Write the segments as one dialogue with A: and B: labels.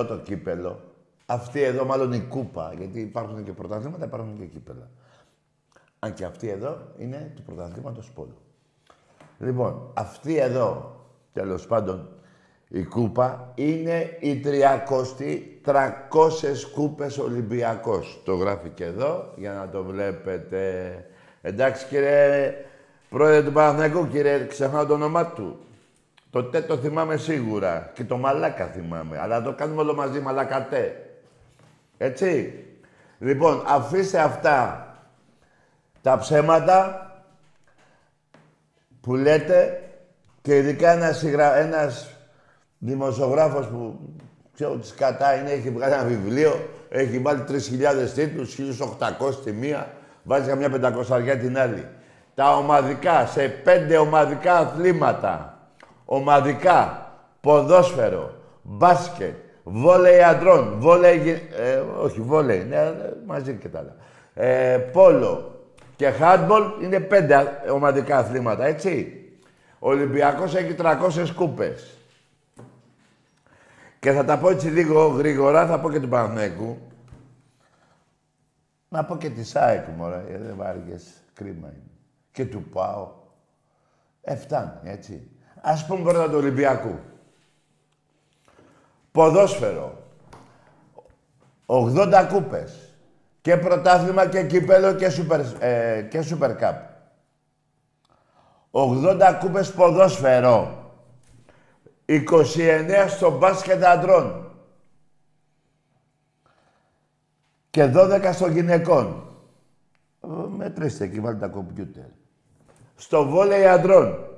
A: εδώ το κύπελο, αυτή εδώ μάλλον η κούπα, γιατί υπάρχουν και πρωταθλήματα, υπάρχουν και κύπελα. Αν και αυτή εδώ είναι του πρωταθλήματος πόλου. Λοιπόν, αυτή εδώ, τέλος πάντων, η κούπα είναι η 30η 300 κούπες Ολυμπιακός. Το γράφει και εδώ για να το βλέπετε. Εντάξει κύριε πρόεδρε του Παναθηναϊκού, κύριε, ξεχνάω το όνομά του. Το τε το θυμάμαι σίγουρα και το μαλάκα θυμάμαι. Αλλά το κάνουμε όλο μαζί, μαλακατέ. Έτσι. Λοιπόν, αφήστε αυτά τα ψέματα που λέτε και ειδικά ένας, συγγρα... ένας δημοσιογράφος που ξέρω τι κατά είναι, έχει βγάλει ένα βιβλίο, έχει βάλει 3.000 τίτλους, 1.800 τη μία, βάζει καμιά 500 την άλλη. Τα ομαδικά, σε πέντε ομαδικά αθλήματα, ομαδικά, ποδόσφαιρο, μπάσκετ, βόλεϊ αντρών, βόλεϊ, ε, όχι βόλεϊ, ναι, μαζί και τα άλλα. Ε, πόλο και handball είναι πέντε ομαδικά αθλήματα, έτσι. Ο Ολυμπιακός έχει 300 κούπες. Και θα τα πω έτσι λίγο γρήγορα, θα πω και του Παναθηναϊκού. Να πω και τη ΣΑΕΚ, μωρέ, ε, δεν βάργες, κρίμα είναι. Και του ΠΑΟ. Ε, φτάνει, έτσι. Ας πούμε πρώτα του Ολυμπιακού. Ποδόσφαιρο. 80 κούπες. Και πρωτάθλημα και κύπελο και σούπερ, ε, και σούπερ κάπ. 80 κούπες ποδόσφαιρο. 29 στο μπάσκετ αντρών. Και 12 στο γυναικών. Μετρήστε εκεί, βάλτε τα κομπιούτερ. Στο βόλεϊ αντρών.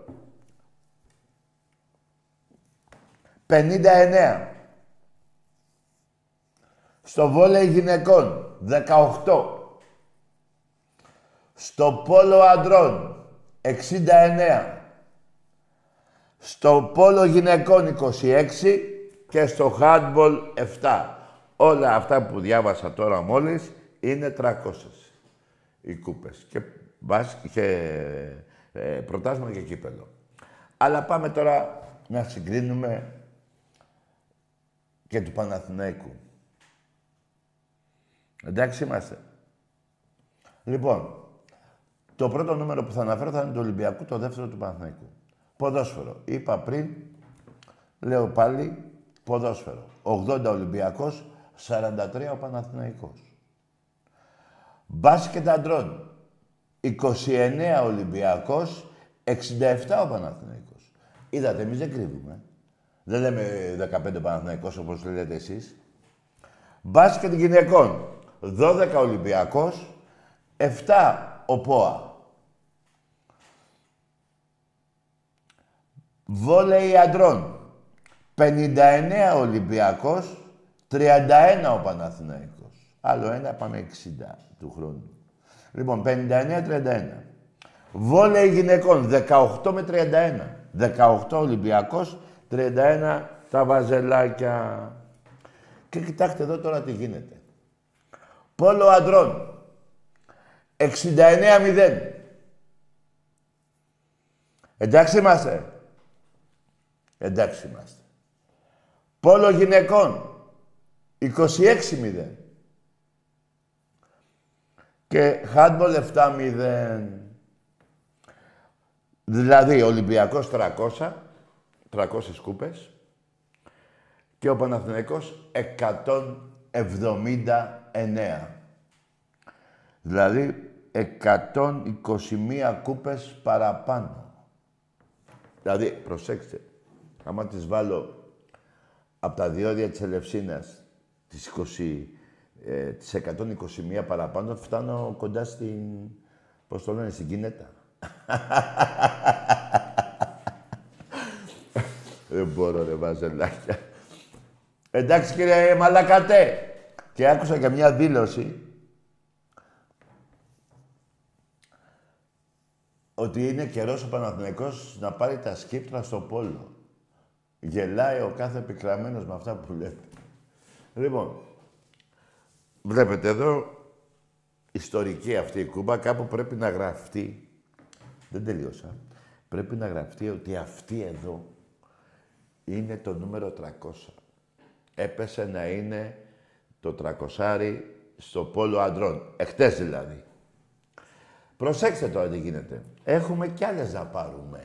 A: 59. Στο βόλεϊ γυναικών. 18. Στο πόλο αντρών. 69. Στο πόλο γυναικών 26 και στο handball 7. Όλα αυτά που διάβασα τώρα μόλις είναι 300 οι κούπες. Και, και ε, πρωτάσμα και κύπελο. Αλλά πάμε τώρα να συγκρίνουμε και του Παναθηναϊκού. Εντάξει είμαστε. Λοιπόν, το πρώτο νούμερο που θα αναφέρω θα είναι του Ολυμπιακού, το δεύτερο του Παναθηναϊκού. Ποδόσφαιρο. Είπα πριν, λέω πάλι, ποδόσφαιρο. 80 Ολυμπιακός, 43 ο Παναθηναϊκός. Μπάσκετ αντρών. 29 Ολυμπιακός, 67 ο Παναθηναϊκός. Είδατε, εμείς δεν κρύβουμε. Δεν λέμε 15 Παναθηναϊκός όπως λέτε εσείς. Μπάσκετ γυναικών. 12 Ολυμπιακός, 7 ο ΠΟΑ. Βόλεϊ αντρών. 59 Ολυμπιακός, 31 ο Παναθηναϊκός. Άλλο ένα, πάμε 60 του χρόνου. Λοιπόν, 59-31. Βόλεϊ γυναικών, 18 με 31. 18 Ολυμπιακός, 31 τα βαζελάκια. Και κοιτάξτε εδώ τώρα τι γίνεται. Πόλο αντρών. 69-0. Εντάξει είμαστε. Εντάξει είμαστε. Πόλο γυναικών. 26-0. Και χάντμπολ 7-0. Δηλαδή, Ολυμπιακός 300, 300 κούπες και ο Παναθηναϊκός 179. Δηλαδή, 121 κούπες παραπάνω. Δηλαδή, προσέξτε, άμα τις βάλω από τα διόδια της Ελευσίνας, τις 20, ε, τις 121 παραπάνω, φτάνω κοντά στην, πώς το λένε, στην Κινέτα. Δεν μπορώ, ρε βαζελάκια. Εντάξει, κύριε Μαλακατέ. Και άκουσα και μια δήλωση ότι είναι καιρός ο Παναθηναϊκός να πάρει τα σκύπτρα στο πόλο. Γελάει ο κάθε επικραμένος με αυτά που λέτε. Λοιπόν, βλέπετε εδώ ιστορική αυτή η κούπα, κάπου πρέπει να γραφτεί. Δεν τελείωσα. Πρέπει να γραφτεί ότι αυτή εδώ είναι το νούμερο 300. Έπεσε να είναι το 300 στο πόλο αντρών. Εχθές δηλαδή. Προσέξτε τώρα τι γίνεται. Έχουμε κι άλλες να πάρουμε.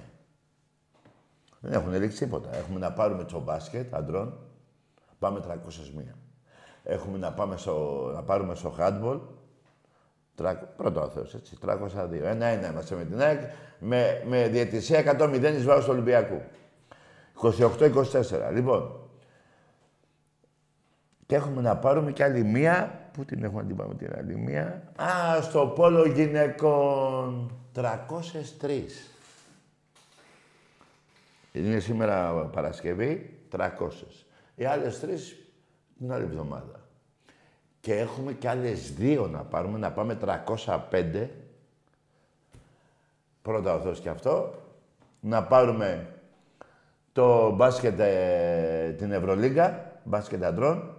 A: Δεν έχουν λήξει τίποτα. Έχουμε να πάρουμε το μπάσκετ αντρών. Πάμε 301. Έχουμε να, πάμε στο, να πάρουμε στο handball. Πρώτο ο Θεός, έτσι. 302. Ένα-ένα είμαστε με την ΑΕΚ. Με, με διαιτησία 100-0 εις βάρος του Ολυμπιακού. 28-24. Λοιπόν. Και έχουμε να πάρουμε κι άλλη μία. Πού την έχουμε να την πάμε την άλλη μία; Α, στο πόλο γυναικών. 303. Είναι σήμερα Παρασκευή, 300. Οι άλλες τρεις την άλλη εβδομάδα. Και έχουμε κι άλλες δύο να πάρουμε, να πάμε 305. Πρώτα ο Θεός και αυτό. Να πάρουμε το μπάσκετ, ε, την Ευρωλίγκα, μπάσκετ αντρών.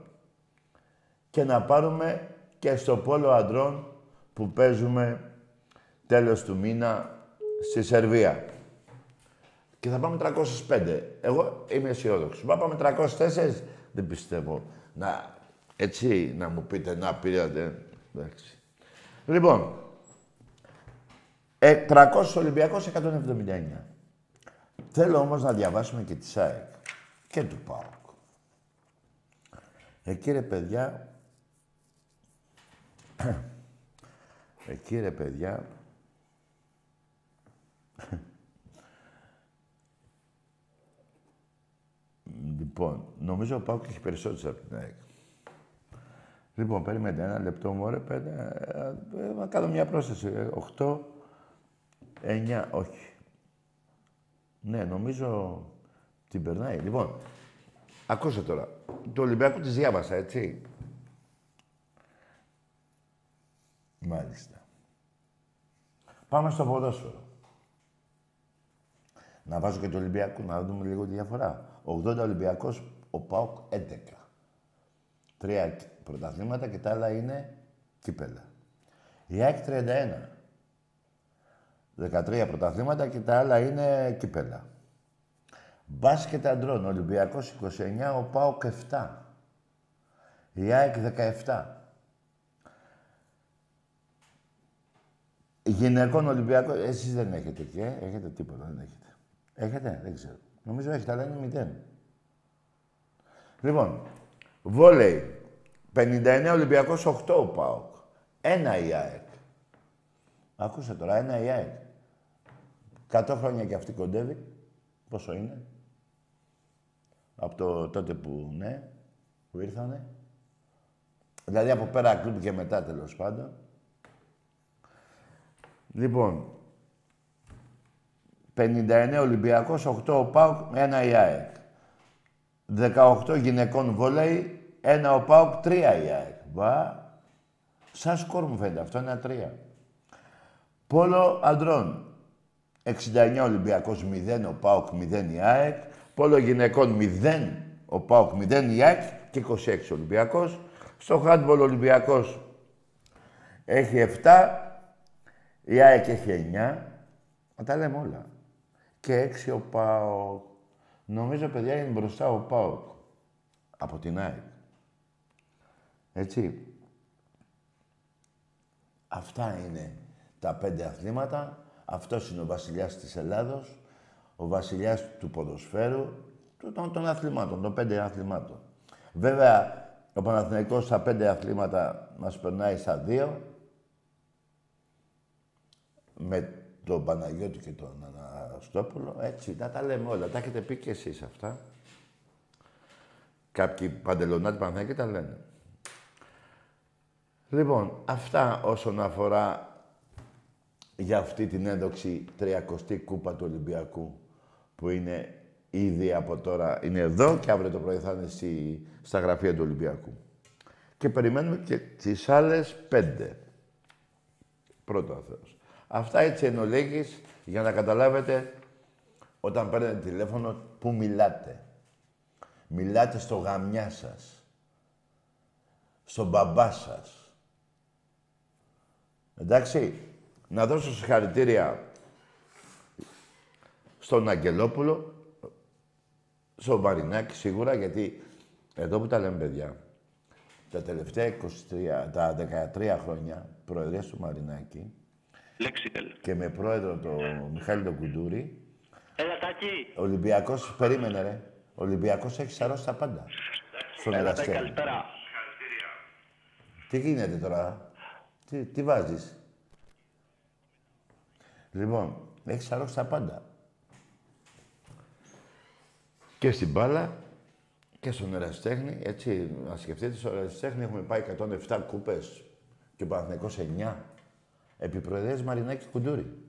A: Και να πάρουμε και στο πόλο αντρών που παίζουμε τέλος του μήνα στη Σερβία. Και θα πάμε 305. Εγώ είμαι αισιόδοξος. Θα πάμε 304. Δεν πιστεύω να, έτσι, να μου πείτε να πήρατε. Εντάξει. Λοιπόν, 300 ε, Ολυμπιακός, 179. Θέλω όμως να διαβάσουμε και τη ΣΑΕΚ και του ΠΑΟΚ. Εκεί ρε παιδιά, εκεί ρε παιδιά, Λοιπόν, νομίζω ο Πάουκ έχει περισσότερες από την ΑΕΚ. Λοιπόν, περιμένετε ένα λεπτό μου, ρε πέντε. Ε, να κάνω μια πρόσθεση. 8, ε, 9, όχι. Ναι, νομίζω την περνάει. Λοιπόν, ακούστε τώρα. Το Ολυμπιακό τη διάβασα, έτσι. Μάλιστα. Πάμε στο ποδόσφαιρο. Να βάζω και το Ολυμπιακό, να δούμε λίγο τη διαφορά. 80 Ολυμπιακός, ο ΠΑΟΚ 11. Τρία πρωταθλήματα και τα άλλα είναι κύπελα. Η ΑΕΚ 31. 13 πρωταθλήματα και τα άλλα είναι κύπελα. Μπάσκετ αντρών, Ολυμπιακός 29, ο ΠΑΟΚ 7. Η ΑΕΚ 17. Γυναικών Ολυμπιακό, εσείς δεν έχετε και, έχετε τίποτα, δεν έχετε. Έχετε, δεν ξέρω. Νομίζω έχετε, αλλά είναι μηδέν. Λοιπόν, βόλεϊ. 59 Ολυμπιακός, 8 ο ΠΑΟΚ. Ένα η ΑΕΚ. Ακούστε τώρα, ένα η ΑΕΚ. 100 χρόνια και αυτή κοντεύει. Πόσο είναι; Από το τότε που, ναι, που ήρθανε. Δηλαδή από πέρα κλουμπ και μετά τέλος πάντων. Λοιπόν, 59 Ολυμπιακός, 8 ο ΠΑΟΚ, 1 η ΑΕΚ. 18 γυναικών βόλεϊ, 1 ο ΠΑΟΚ, 3 η ΑΕΚ. Βα, σαν σκορ μου φαίνεται αυτό, ένα 3. Πόλο αντρών, 69 Ολυμπιακός, 0 ο ΠΑΟΚ, 0 η ΑΕΚ. Πόλο γυναικών, 0 ο ΠΑΟΚ, 0 η ΑΕΚ και 26 Ολυμπιακός. Στο χάντμπολ Ολυμπιακός έχει 7, η ΑΕΚ έχει 9. Να τα λέμε όλα και έξι ο ΠΑΟΚ. Νομίζω, παιδιά, είναι μπροστά ο ΠΑΟΚ. Από την ΑΕΚ. Έτσι. Αυτά είναι τα πέντε αθλήματα. Αυτός είναι ο βασιλιάς της Ελλάδος. Ο βασιλιάς του ποδοσφαίρου. Των, των αθλημάτων, των πέντε αθλημάτων. Βέβαια, ο Παναθηναϊκός στα πέντε αθλήματα μας περνάει στα δύο. Με τον Παναγιώτη και τον Αναστόπουλο, έτσι, να τα λέμε όλα. Τα έχετε πει και εσείς αυτά. Κάποιοι παντελονάτοι Παναγιώτη τα λένε. Λοιπόν, αυτά όσον αφορά για αυτή την ένδοξη 30η κούπα του Ολυμπιακού που είναι ήδη από τώρα, είναι εδώ και αύριο το πρωί θα είναι στη, στα γραφεία του Ολυμπιακού. Και περιμένουμε και τις άλλες πέντε. Πρώτο ο Θεός. Αυτά έτσι εν ολίγης, για να καταλάβετε όταν παίρνετε τηλέφωνο που μιλάτε. Μιλάτε στο γαμιά σας. Στον μπαμπά σας. Εντάξει, να δώσω συγχαρητήρια στον Αγγελόπουλο, στον Μαρινάκη σίγουρα, γιατί εδώ που τα λέμε παιδιά, τα τελευταία 23, τα 13 χρόνια προεδρίας του Μαρινάκη και με πρόεδρο τον Μιχάλη τον Κουντούρη,
B: Έλα, Τάκη.
A: ο Ολυμπιακός, περίμενε ρε, ο Ολυμπιακός έχει σαρώσει τα πάντα. Στον
B: Έλα, Τάκη,
A: Εραστέχνη.
B: καλησπέρα.
A: Τι γίνεται τώρα, τι, τι βάζεις; Λοιπόν, έχεις σαρώσει τα πάντα. Και στην μπάλα και στον ερασιτέχνη. Έτσι, να σκεφτείτε, στο ερασιτέχνη έχουμε πάει 107 κούπες και ο Παναθηναϊκός 9. Επί προεδρίας Μαρινάκης Κουντούρη.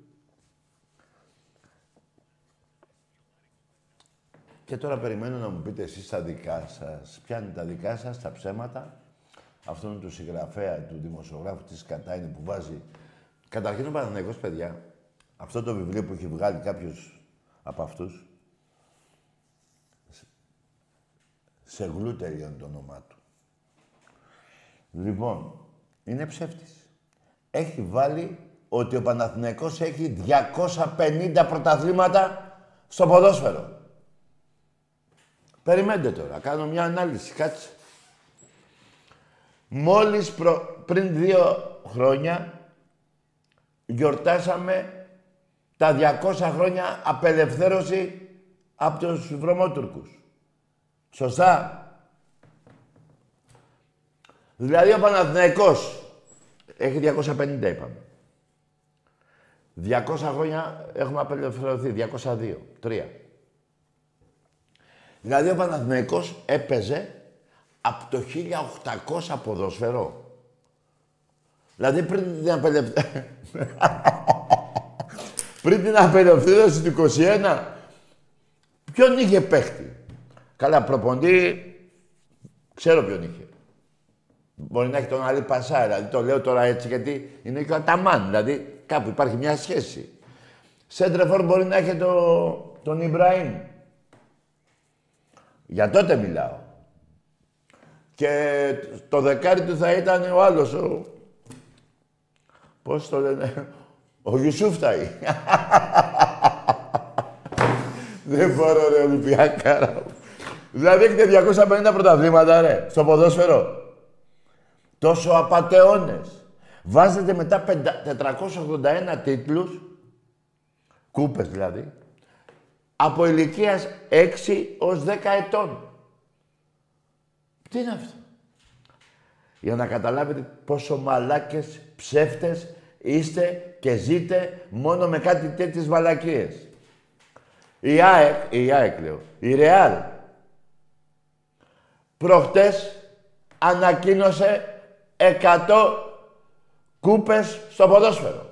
A: Και τώρα περιμένω να μου πείτε εσείς τα δικά σας. Ποια είναι τα δικά σας, τα ψέματα; Αυτόν του συγγραφέα, του δημοσιογράφου της Κατάινη που βάζει... Καταρχήν ο Παναθηναϊκός, παιδιά, αυτό το βιβλίο που έχει βγάλει κάποιος από αυτούς, σε γλου τελειώνει το όνομά του. Λοιπόν, είναι ψεύτης. Έχει βάλει ότι ο Παναθηναϊκός έχει 250 πρωταθλήματα στο ποδόσφαιρο. Περιμένετε τώρα, κάνω μια ανάλυση, κάτσε. Μόλις προ- πριν δύο χρόνια γιορτάσαμε τα 200 χρόνια απελευθέρωση από τους βρωμότουρκους. Σωστά. Δηλαδή ο Παναθηναϊκός έχει 250 είπαμε. 200 χρόνια έχουμε απελευθερωθεί, 202, 3. Δηλαδή ο Παναθηναϊκός έπαιζε από το 1800 ποδόσφαιρο. Δηλαδή πριν την απελευθέρωση... πριν την απελευθέρωση του 21, ποιον είχε παίχτη; Καλά, προποντή, ξέρω ποιον είχε. Μπορεί να έχει τον άλλη Πασά, δηλαδή το λέω τώρα έτσι γιατί είναι και ο Αταμάν, δηλαδή κάπου υπάρχει μια σχέση. Σέντρεφορ μπορεί να έχει το, τον Ιμπραήμ. Για τότε μιλάω. Και το δεκάρι του θα ήταν ο άλλος, ο... Πώς το λένε, ο Ιουσούφταη. Δεν μπορώ ρε Ολυμπιακάρα μου. Δηλαδή έχετε 250 πρωταθλήματα ρε, στο ποδόσφαιρο. Τόσο απατεώνες. Βάζετε μετά 481 τίτλους, κούπες δηλαδή, από ηλικίας 6 ως 10 ετών. Τι είναι αυτό; Για να καταλάβετε πόσο μαλάκες, ψεύτες είστε και ζείτε μόνο με κάτι τέτοιες μαλακίες. Η ΑΕΚ, η ΑΕΚ λέω, η Ρεάλ, προχτές ανακοίνωσε 100 κούπες στο ποδόσφαιρο.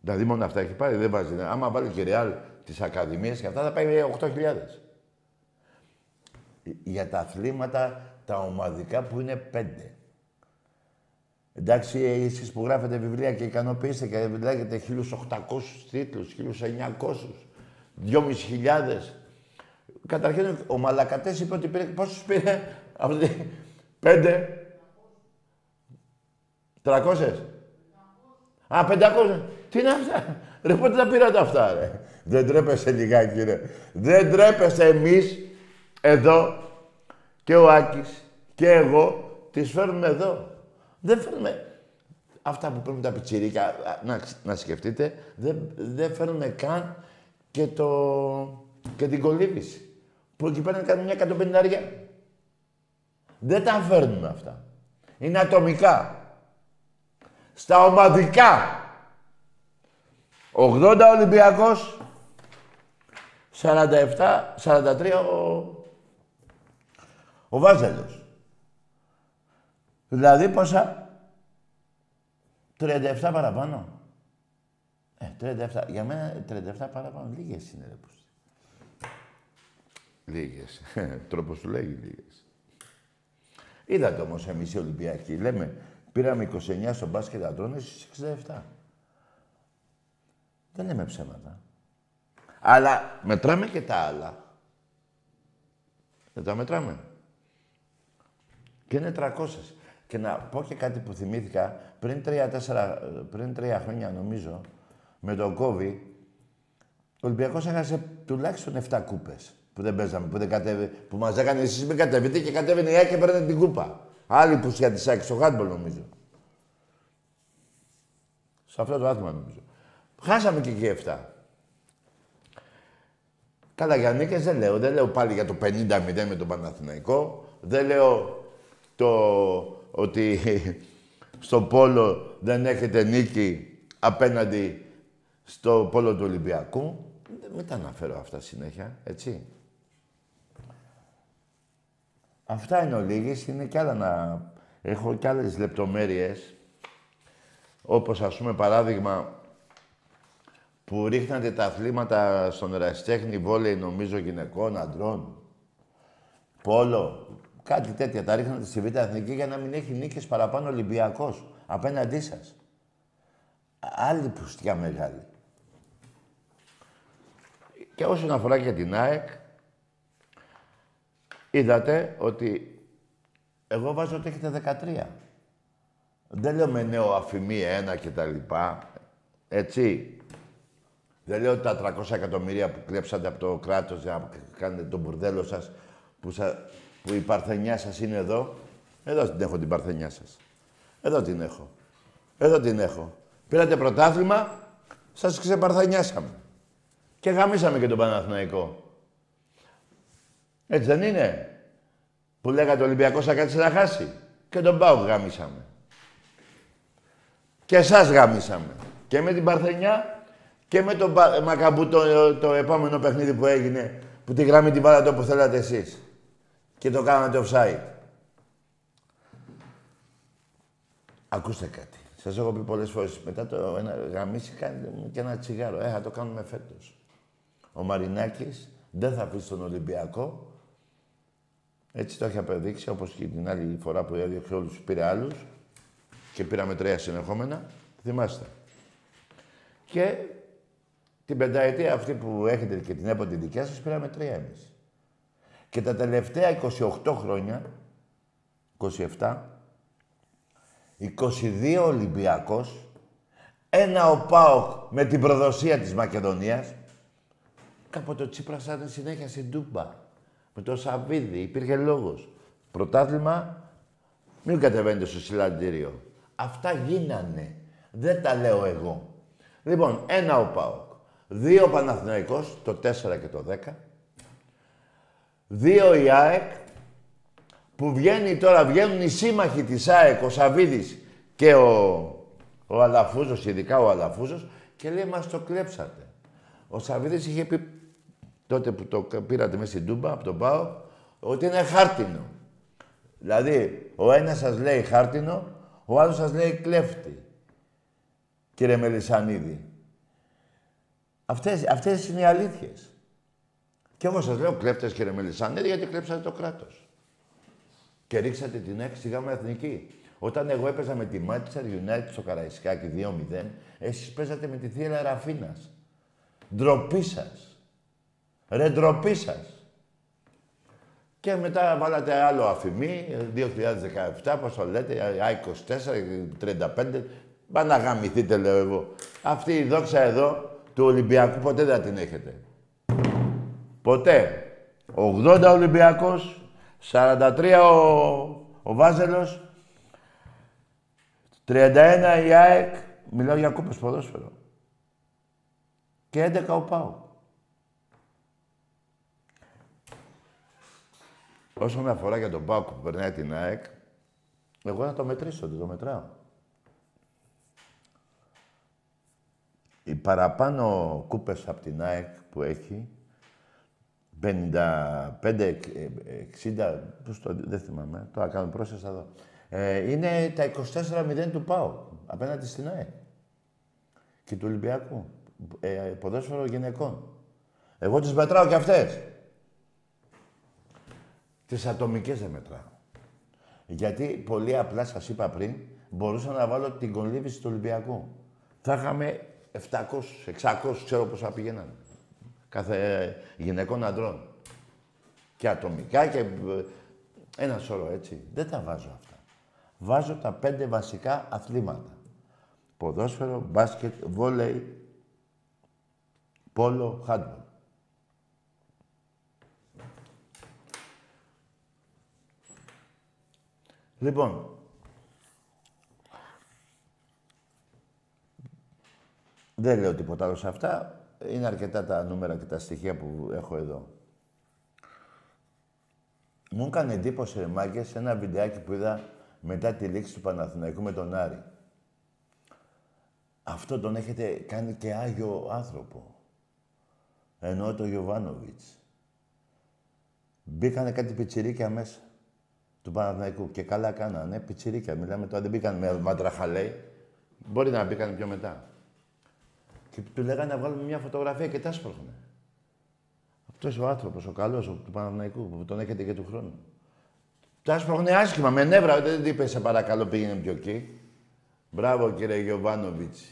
A: Δηλαδή μόνο αυτά έχει πάρει, δεν βάζει. Άμα βάλει και Ρεάλ τις ακαδημίες και αυτά θα πάει 8.000. Για τα αθλήματα τα ομαδικά που είναι πέντε. Εντάξει, εσείς που γράφετε βιβλία και ικανοποιείστε και λέγετε 1.800 τίτλους, 1.900, 2.500. Καταρχήν, ο Μαλακατές είπε ότι πήρε... Πόσους πήρε αυτή... Πέντε; 300. Α, 500. Τι είναι αυτά; Ρε, πότε τα πήρατε αυτά, ρε; Δεν τρέπεστε λιγάκι, ρε. Δεν τρέπεστε εμείς εδώ και ο Άκης και εγώ τις φέρνουμε εδώ. Δεν φέρνουμε αυτά που παίρνουν τα πιτσιρίκια, α, να, να σκεφτείτε, δεν, δεν φέρνουμε καν και, το, και την κολύβηση. Που εκεί πέρα κάνουν μια εκατοπενταριά. Δεν τα φέρνουμε αυτά. Είναι ατομικά. Στα ομαδικά. 80 Ολυμπιακός, 47, 43 ο, ο Βάζελος. Δηλαδή πόσα; 37 παραπάνω. Ε, 37. Για μένα 37 παραπάνω. Λίγες είναι, ρε πούστη. Λίγες. Τρόπος του λέγει λίγες. Είδατε όμως εμείς οι Ολυμπιακοί. Λέμε, πήραμε 29 στο μπάσκετ αντρώνες στις 67. Δεν λέμε ψέματα. Αλλά μετράμε και τα άλλα. Δεν τα μετράμε. Και είναι 300. Και να πω και κάτι που θυμήθηκα, πριν τρία-τέσσερα, πριν τρία χρόνια νομίζω, με τον Κόβι, ο Ολυμπιακός έχασε τουλάχιστον 7 κούπες που δεν παίζαμε, που, δεν κατέβη, που μας έκανε εσείς μην κατέβετε και κατέβαινε η ΑΕΚ και παίρνει την κούπα. Άλλη που της ΑΕΚ, στο Χάντμπολ νομίζω. Σε αυτό το άθλημα νομίζω. Χάσαμε και εκεί 7. Καλά, για νίκες δεν λέω. Δεν λέω πάλι για το 50-0 με τον Παναθηναϊκό. Δεν λέω το ότι στο πόλο δεν έχετε νίκη απέναντι στο πόλο του Ολυμπιακού. Μην τα αναφέρω αυτά συνέχεια, έτσι. Αυτά είναι ο λίγης. Είναι κι άλλα να... Έχω κι άλλες λεπτομέρειες. Όπως, ας πούμε, παράδειγμα, που ρίχνατε τα αθλήματα στον ερασιτέχνη βόλεϊ, νομίζω, γυναικών, αντρών, πόλο, κάτι τέτοια. Τα ρίχνατε στη Β' Εθνική για να μην έχει νίκες παραπάνω Ολυμπιακός απέναντί σας. Άλλη πουστιά μεγάλη. Και όσον αφορά και την ΑΕΚ, είδατε ότι εγώ βάζω ότι έχετε 13. Δεν λέω με νέο αφημί ένα και τα λοιπά. Έτσι. Δεν λέω ότι τα 300 εκατομμύρια που κλέψατε από το κράτος για να κάνετε τον μπουρδέλο σας, που, που η παρθενιά σας είναι εδώ. Εδώ την έχω την παρθενιά σας. Εδώ την έχω. Εδώ την έχω. Πήρατε πρωτάθλημα, σας ξεπαρθενιάσαμε. Και γαμίσαμε και τον Παναθηναϊκό. Έτσι δεν είναι; Που λέγατε ο Ολυμπιακός θα κάτσει να χάσει. Και τον Πάο γαμίσαμε. Και εσάς γαμίσαμε. Και με την Παρθενιά και με τον Μακαμπού το, το επόμενο παιχνίδι που έγινε. Που τη γραμμή την βάλατε όπου θέλατε εσείς. Και το κάνατε offside. Ακούστε κάτι. Σας έχω πει πολλές φορές. Μετά το ένα γαμίσι κάνει και ένα τσιγάρο. Ε, θα το κάνουμε φέτος. Ο Μαρινάκης δεν θα πει στον Ολυμπιακό. Έτσι το έχει απεδείξει, όπως και την άλλη φορά που έδιωξε όλους, πήρε άλλους και πήραμε τρία συνεχόμενα. Θυμάστε. Και την πενταετία αυτή που έχετε και την έποτε δικιά σας, πήραμε τρία εμείς. Και τα τελευταία 28 χρόνια, 27, 22 Ολυμπιακός, ένα ο ΠΑΟΚ με την προδοσία της Μακεδονίας, Κάποτε ο Τσίπρας ήταν συνέχεια στην Τούμπα. Με το Σαββίδι, υπήρχε λόγος. Πρωτάθλημα, μην κατεβαίνετε στο συλλαντήριο. Αυτά γίνανε. Δεν τα λέω εγώ. Λοιπόν, ένα ο ΠΑΟΚ. Δύο ο Παναθηναϊκός, το 4 και το 10. Δύο η ΑΕΚ, που βγαίνει τώρα, βγαίνουν οι σύμμαχοι της ΑΕΚ, ο Σαββίδης και ο, ο Αλαφούζος, ειδικά ο Αλαφούζος, και λέει, μας το κλέψατε. Ο Σαββίδης είχε πει τότε που το πήρατε μέσα στην Τούμπα, από τον Πάο, ότι είναι χάρτινο. Δηλαδή, ο ένας σας λέει χάρτινο, ο άλλος σας λέει κλέφτη. Κύριε Μελισανίδη. Αυτές, αυτές είναι οι αλήθειες. Και εγώ σας λέω κλέφτες, κύριε Μελισανίδη, γιατί κλέψατε το κράτος. Και ρίξατε την έξι γάμα εθνική. Όταν εγώ έπαιζα με τη Manchester United στο Καραϊσκάκι 2-0, εσείς παίζατε με τη Θεία Ραφίνας. Ντροπή σας. Ρε ντροπή σας. Και μετά βάλατε άλλο αφημί, 2017, πώς το λέτε, A24, 35. Πά να γαμηθείτε, λέω εγώ. Αυτή η δόξα εδώ του Ολυμπιακού ποτέ δεν την έχετε. Ποτέ. 80 Ολυμπιακός, 43 ο, ο Βάζελος, 31 η ΑΕΚ, μιλάω για κούπες ποδόσφαιρο. Και 11 ο Πάου. Όσον αφορά για τον Πάκο που περνάει την ΑΕΚ, εγώ να το μετρήσω, δεν το μετράω. Οι παραπάνω κούπες από την ΑΕΚ που έχει, 55-60, πώς το, δεν θυμάμαι, τώρα κάνω πρόσθεσα εδώ. Ε, είναι τα 24-0 του ΠΑΟ απέναντι στην ΑΕΚ και του Ολυμπιακού. Ε, ποδόσφαιρο γυναικών. Εγώ τις μετράω και αυτές. Τις ατομικές δεν μετράω. Γιατί πολύ απλά σας είπα πριν, μπορούσα να βάλω την κολύβηση του Ολυμπιακού. Θα είχαμε 700, 600, ξέρω πόσα πηγαίνανε. Κάθε ε, γυναικών αντρών. Και ατομικά και ε, ένα σώρο έτσι. Δεν τα βάζω αυτά. βάζω τα πέντε βασικά αθλήματα. Ποδόσφαιρο, μπάσκετ, βόλεϊ, πόλο, χάντμπολ. Λοιπόν, δεν λέω τίποτα άλλο σε αυτά. Είναι αρκετά τα νούμερα και τα στοιχεία που έχω εδώ. Μου έκανε εντύπωση, ρε Μάγκες, σε ένα βιντεάκι που είδα μετά τη λήξη του Παναθηναϊκού με τον Άρη. Αυτό τον έχετε κάνει και Άγιο άνθρωπο. Ενώ το Γιωβάνοβιτς. Μπήκανε κάτι πιτσιρίκια μέσα του Παναθηναϊκού και καλά κάνανε. Πιτσιρίκια, μιλάμε τώρα, δεν μπήκαν με μαντραχαλέι. Μπορεί να μπήκαν πιο μετά. Και του λέγανε να βγάλουμε μια φωτογραφία και τα σπρώχνε. Αυτός ο άνθρωπος, ο καλός του Παναθηναϊκού, που τον έχετε και του χρόνου. Τα σπρώχνε άσχημα, με νεύρα, δεν είπες σε παρακαλώ πήγαινε πιο εκεί. Μπράβο κύριε Γιωβάνοβιτς,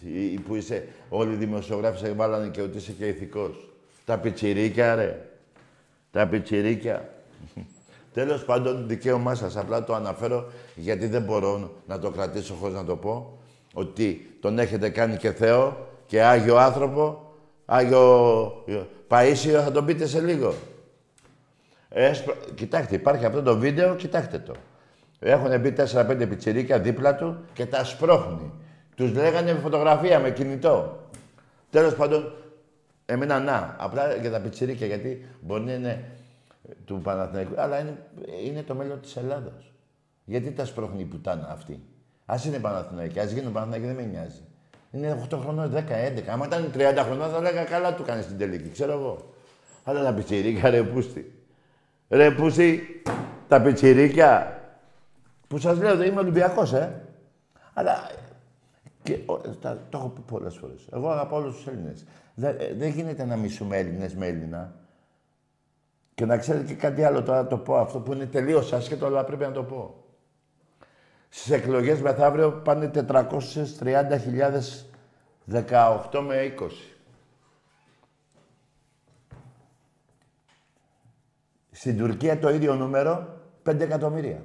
A: που είσαι, όλοι οι δημοσιογράφοι σε βάλανε και ότι είσαι και ηθικός. Τα πιτσιρίκια ρε, τα πιτσιρίκια. Τέλος πάντων, δικαίωμά σας. Απλά το αναφέρω γιατί δεν μπορώ να το κρατήσω χωρίς να το πω. Ότι τον έχετε κάνει και Θεό και Άγιο άνθρωπο, Άγιο Παΐσιο, θα τον πείτε σε λίγο. Κοιτάξτε, υπάρχει αυτό το βίντεο, κοιτάξτε το. Έχουν μπει 4-5 πιτσιρίκια δίπλα του και τα σπρώχνει. Τους λέγανε φωτογραφία με κινητό. Τέλος πάντων, εμένα να. Απλά για τα πιτσιρίκια, γιατί μπορεί να είναι του Παναθηναϊκού, αλλά είναι, είναι το μέλλον της Ελλάδας. Γιατί τα σπρώχνει η πουτάνα αυτή. Ας είναι Παναθηναϊκή, ας γίνουν Παναθηναϊκή, δεν με νοιάζει. Είναι 8 χρονών, 10, 11. Άμα ήταν 30 χρονών θα λέγα καλά του κάνεις στην τελική, ξέρω εγώ. Αλλά τα πιτσιρίκια ρε πούστη. Ρε πούστη, τα πιτσιρίκια. Που σας λέω, δεν είμαι Ολυμπιακός, ε. Αλλά και, τα, το έχω πει πολλές φορές. Εγώ αγαπάω όλους τους Έλληνες. Δεν, δεν γίνεται να μισούμε Έλληνες με Έλληνα. Και να ξέρετε και κάτι άλλο τώρα το πω, αυτό που είναι τελείως άσχετο, αλλά πρέπει να το πω. Στις εκλογές μεθαύριο πάνε 430.000 18 με 20. Στην Τουρκία το ίδιο νούμερο, 5 εκατομμύρια.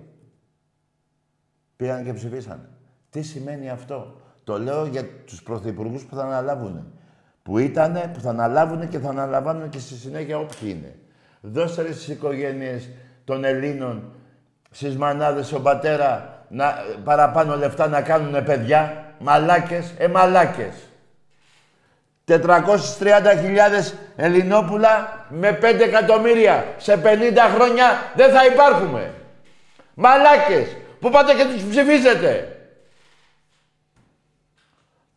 A: Πήγαν και ψηφίσανε. Τι σημαίνει αυτό; Το λέω για τους πρωθυπουργούς που θα αναλάβουν. Που ήτανε, που θα αναλάβουν και θα αναλαμβάνουν και στη συνέχεια όποιοι είναι. Δώστε στις οικογένειες των Ελλήνων, στις μανάδες, στον πατέρα, να, παραπάνω λεφτά να κάνουν παιδιά. Μαλάκες, ε μαλάκες. 430.000 Ελληνόπουλα με 5 εκατομμύρια. Σε 50 χρόνια δεν θα υπάρχουμε. Μαλάκες, που πάτε και τους ψηφίσετε.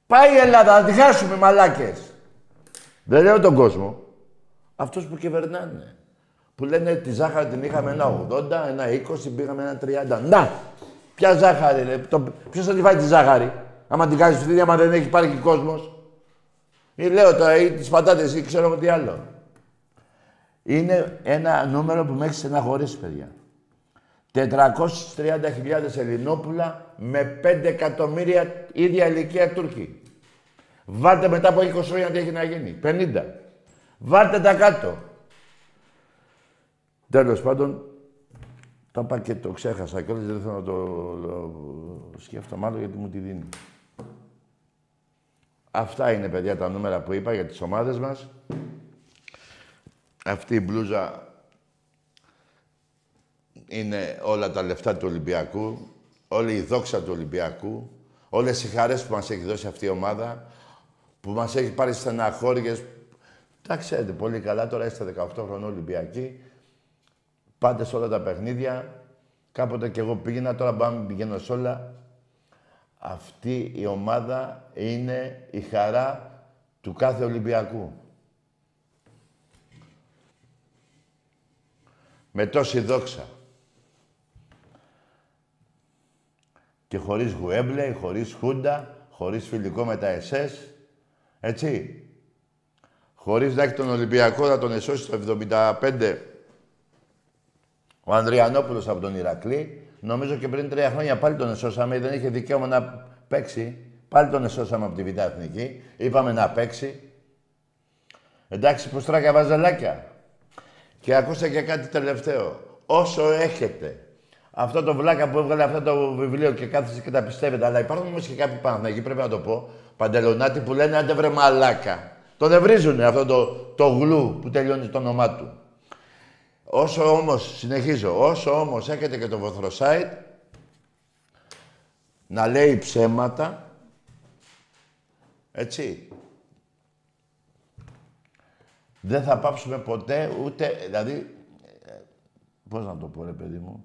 A: Πάει η Ελλάδα, να τη χάσουμε μαλάκες. Δεν λέω τον κόσμο. Αυτούς που κυβερνάνε. Που λένε τη ζάχαρη την είχαμε ένα 80, ένα 20, πήγαμε ένα 30. Να! Ποια ζάχαρη, ρε. Το... Ποιος θα τη φάει τη ζάχαρη. Άμα την κάνεις φρύδια, άμα δεν έχει πάρει και κόσμος. Ή λέω τώρα, ή τις πατάτες, ή ξέρω εγώ τι άλλο. Είναι ένα νούμερο που με έχει στεναχωρήσει, παιδιά. 430.000 Ελληνόπουλα με 5 εκατομμύρια ίδια ηλικία Τούρκοι. Βάλτε μετά από 20 χρόνια τι έχει να γίνει. 50. Βάλτε τα κάτω. Τέλος πάντων, το είπα και το ξέχασα και δεν θέλω να το σκέφτομαι μάλλον γιατί μου τη δίνει. Αυτά είναι, παιδιά, τα νούμερα που είπα για τις ομάδες μας. Αυτή η μπλούζα είναι όλα τα λεφτά του Ολυμπιακού, όλη η δόξα του Ολυμπιακού, όλες οι χαρές που μας έχει δώσει αυτή η ομάδα, που μας έχει πάρει στεναχώριες. Τα ξέρετε πολύ καλά, τώρα είστε 18 χρόνια Ολυμπιακοί, πάτε σε όλα τα παιχνίδια. Κάποτε και εγώ πήγαινα, τώρα πάμε πηγαίνω σε όλα. Αυτή η ομάδα είναι η χαρά του κάθε Ολυμπιακού. Με τόση δόξα. Και χωρίς Γουέμπλε, χωρίς Χούντα, χωρίς φιλικό με τα ΕΣΕΣ. Έτσι. Χωρίς να έχει τον Ολυμπιακό να τον εσώσει το 75 ο Ανδριανόπουλος από τον Ηρακλή. Νομίζω και πριν τρία χρόνια πάλι τον εσώσαμε. Δεν είχε δικαίωμα να παίξει. Πάλι τον εσώσαμε από τη Β' Εθνική. Είπαμε να παίξει. Εντάξει, στράκια βαζελάκια. Και ακούστε και κάτι τελευταίο. Όσο έχετε αυτό το βλάκα που έβγαλε αυτό το βιβλίο και κάθεσε και τα πιστεύετε. Αλλά υπάρχουν όμως και κάποιοι εκεί πρέπει να το πω, παντελονάτι που λένε άντε βρε μαλάκα. Το δευρίζουνε αυτό το, το γλου που τελειώνει το όνομά του. Όσο όμως, συνεχίζω, όσο όμως έχετε και το βοθροσάιτ, να λέει ψέματα, έτσι, δεν θα πάψουμε ποτέ ούτε, δηλαδή, ε, πώς να το πω ρε παιδί μου,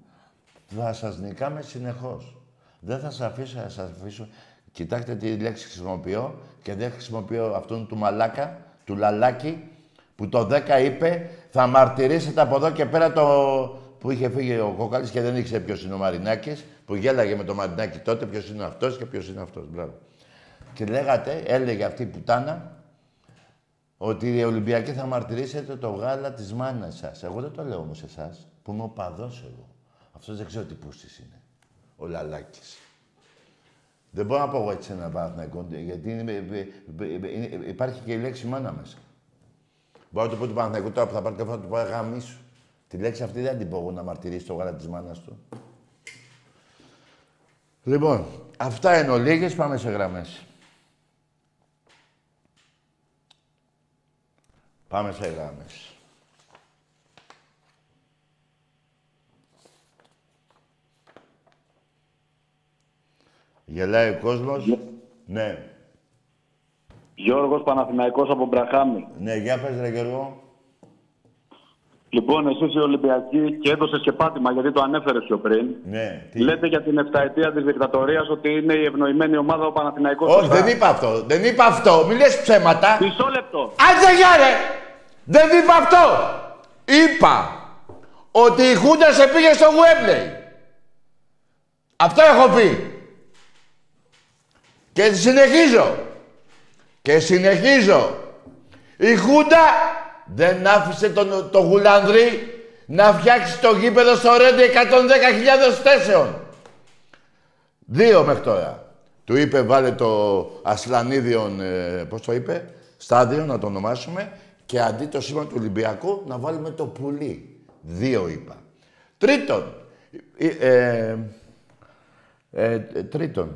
A: θα σας νικάμε συνεχώς. Δεν θα σας αφήσω, θα σας αφήσω. Κοιτάξτε τι λέξη χρησιμοποιώ και δεν χρησιμοποιώ αυτόν του μαλάκα, του λαλάκι, που το 10 είπε θα μαρτυρήσετε από εδώ και πέρα το που είχε φύγει ο Κόκαλης και δεν ήξερε ποιος είναι ο Μαρινάκης, που γέλαγε με το Μαρινάκη τότε ποιος είναι αυτός και ποιος είναι αυτός. Μπράβο. Και λέγατε, έλεγε αυτή η πουτάνα, ότι οι Ολυμπιακοί θα μαρτυρήσετε το γάλα της μάνας σας. Εγώ δεν το λέω όμως εσάς, που είμαι ο παδός εγώ. Αυτός δεν ξέρω τι πούστης είναι. Ο Λαλάκης. Δεν μπορώ να πω εγώ έτσι ένα Παναθηναϊκό, γιατί είναι, υπάρχει και η λέξη μάνα μέσα. Μπορώ να το πω του Παναθηναϊκού τώρα που θα πάρει καφέ να του πω γαμίσου. Τη λέξη αυτή δεν την πω εγώ να μαρτυρήσει το γάλα της μάνας του. Λοιπόν, αυτά είναι ολίγες, πάμε σε γραμμές. Πάμε σε γραμμές. Γελάει ο κόσμος. Ναι. Ναι.
B: Γιώργος Παναθηναϊκός από Μπραχάμι.
A: Ναι, για πες ρε Γιώργο.
B: Λοιπόν, εσύ είσαι Ολυμπιακή και έδωσες και πάτημα γιατί το ανέφερες πιο πριν.
A: Ναι.
B: Τι... Λέτε για την 7 ετία της δικτατορίας ότι είναι η ευνοημένη ομάδα ο Παναθηναϊκός.
A: Όχι, δεν είπα αυτό. Δεν είπα αυτό. Μη λες ψέματα.
B: Μισό λεπτό.
A: Άντε για ρε. Δεν είπα αυτό. Είπα ότι η Χούντα σε πήγε στο Γουέμπλεϊ. Αυτό έχω πει. Και συνεχίζω. Και συνεχίζω. Η Χούντα δεν άφησε τον, το Γουλανδρή να φτιάξει το γήπεδο στο Ρέντι 110.000 θέσεων. Δύο μέχρι τώρα. Του είπε βάλε το Ασλανίδιον, ε, πώς το είπε, στάδιο να το ονομάσουμε και αντί το σήμα του Ολυμπιακού να βάλουμε το πουλί. Δύο είπα. Τρίτον, ε, ε, ε τρίτον,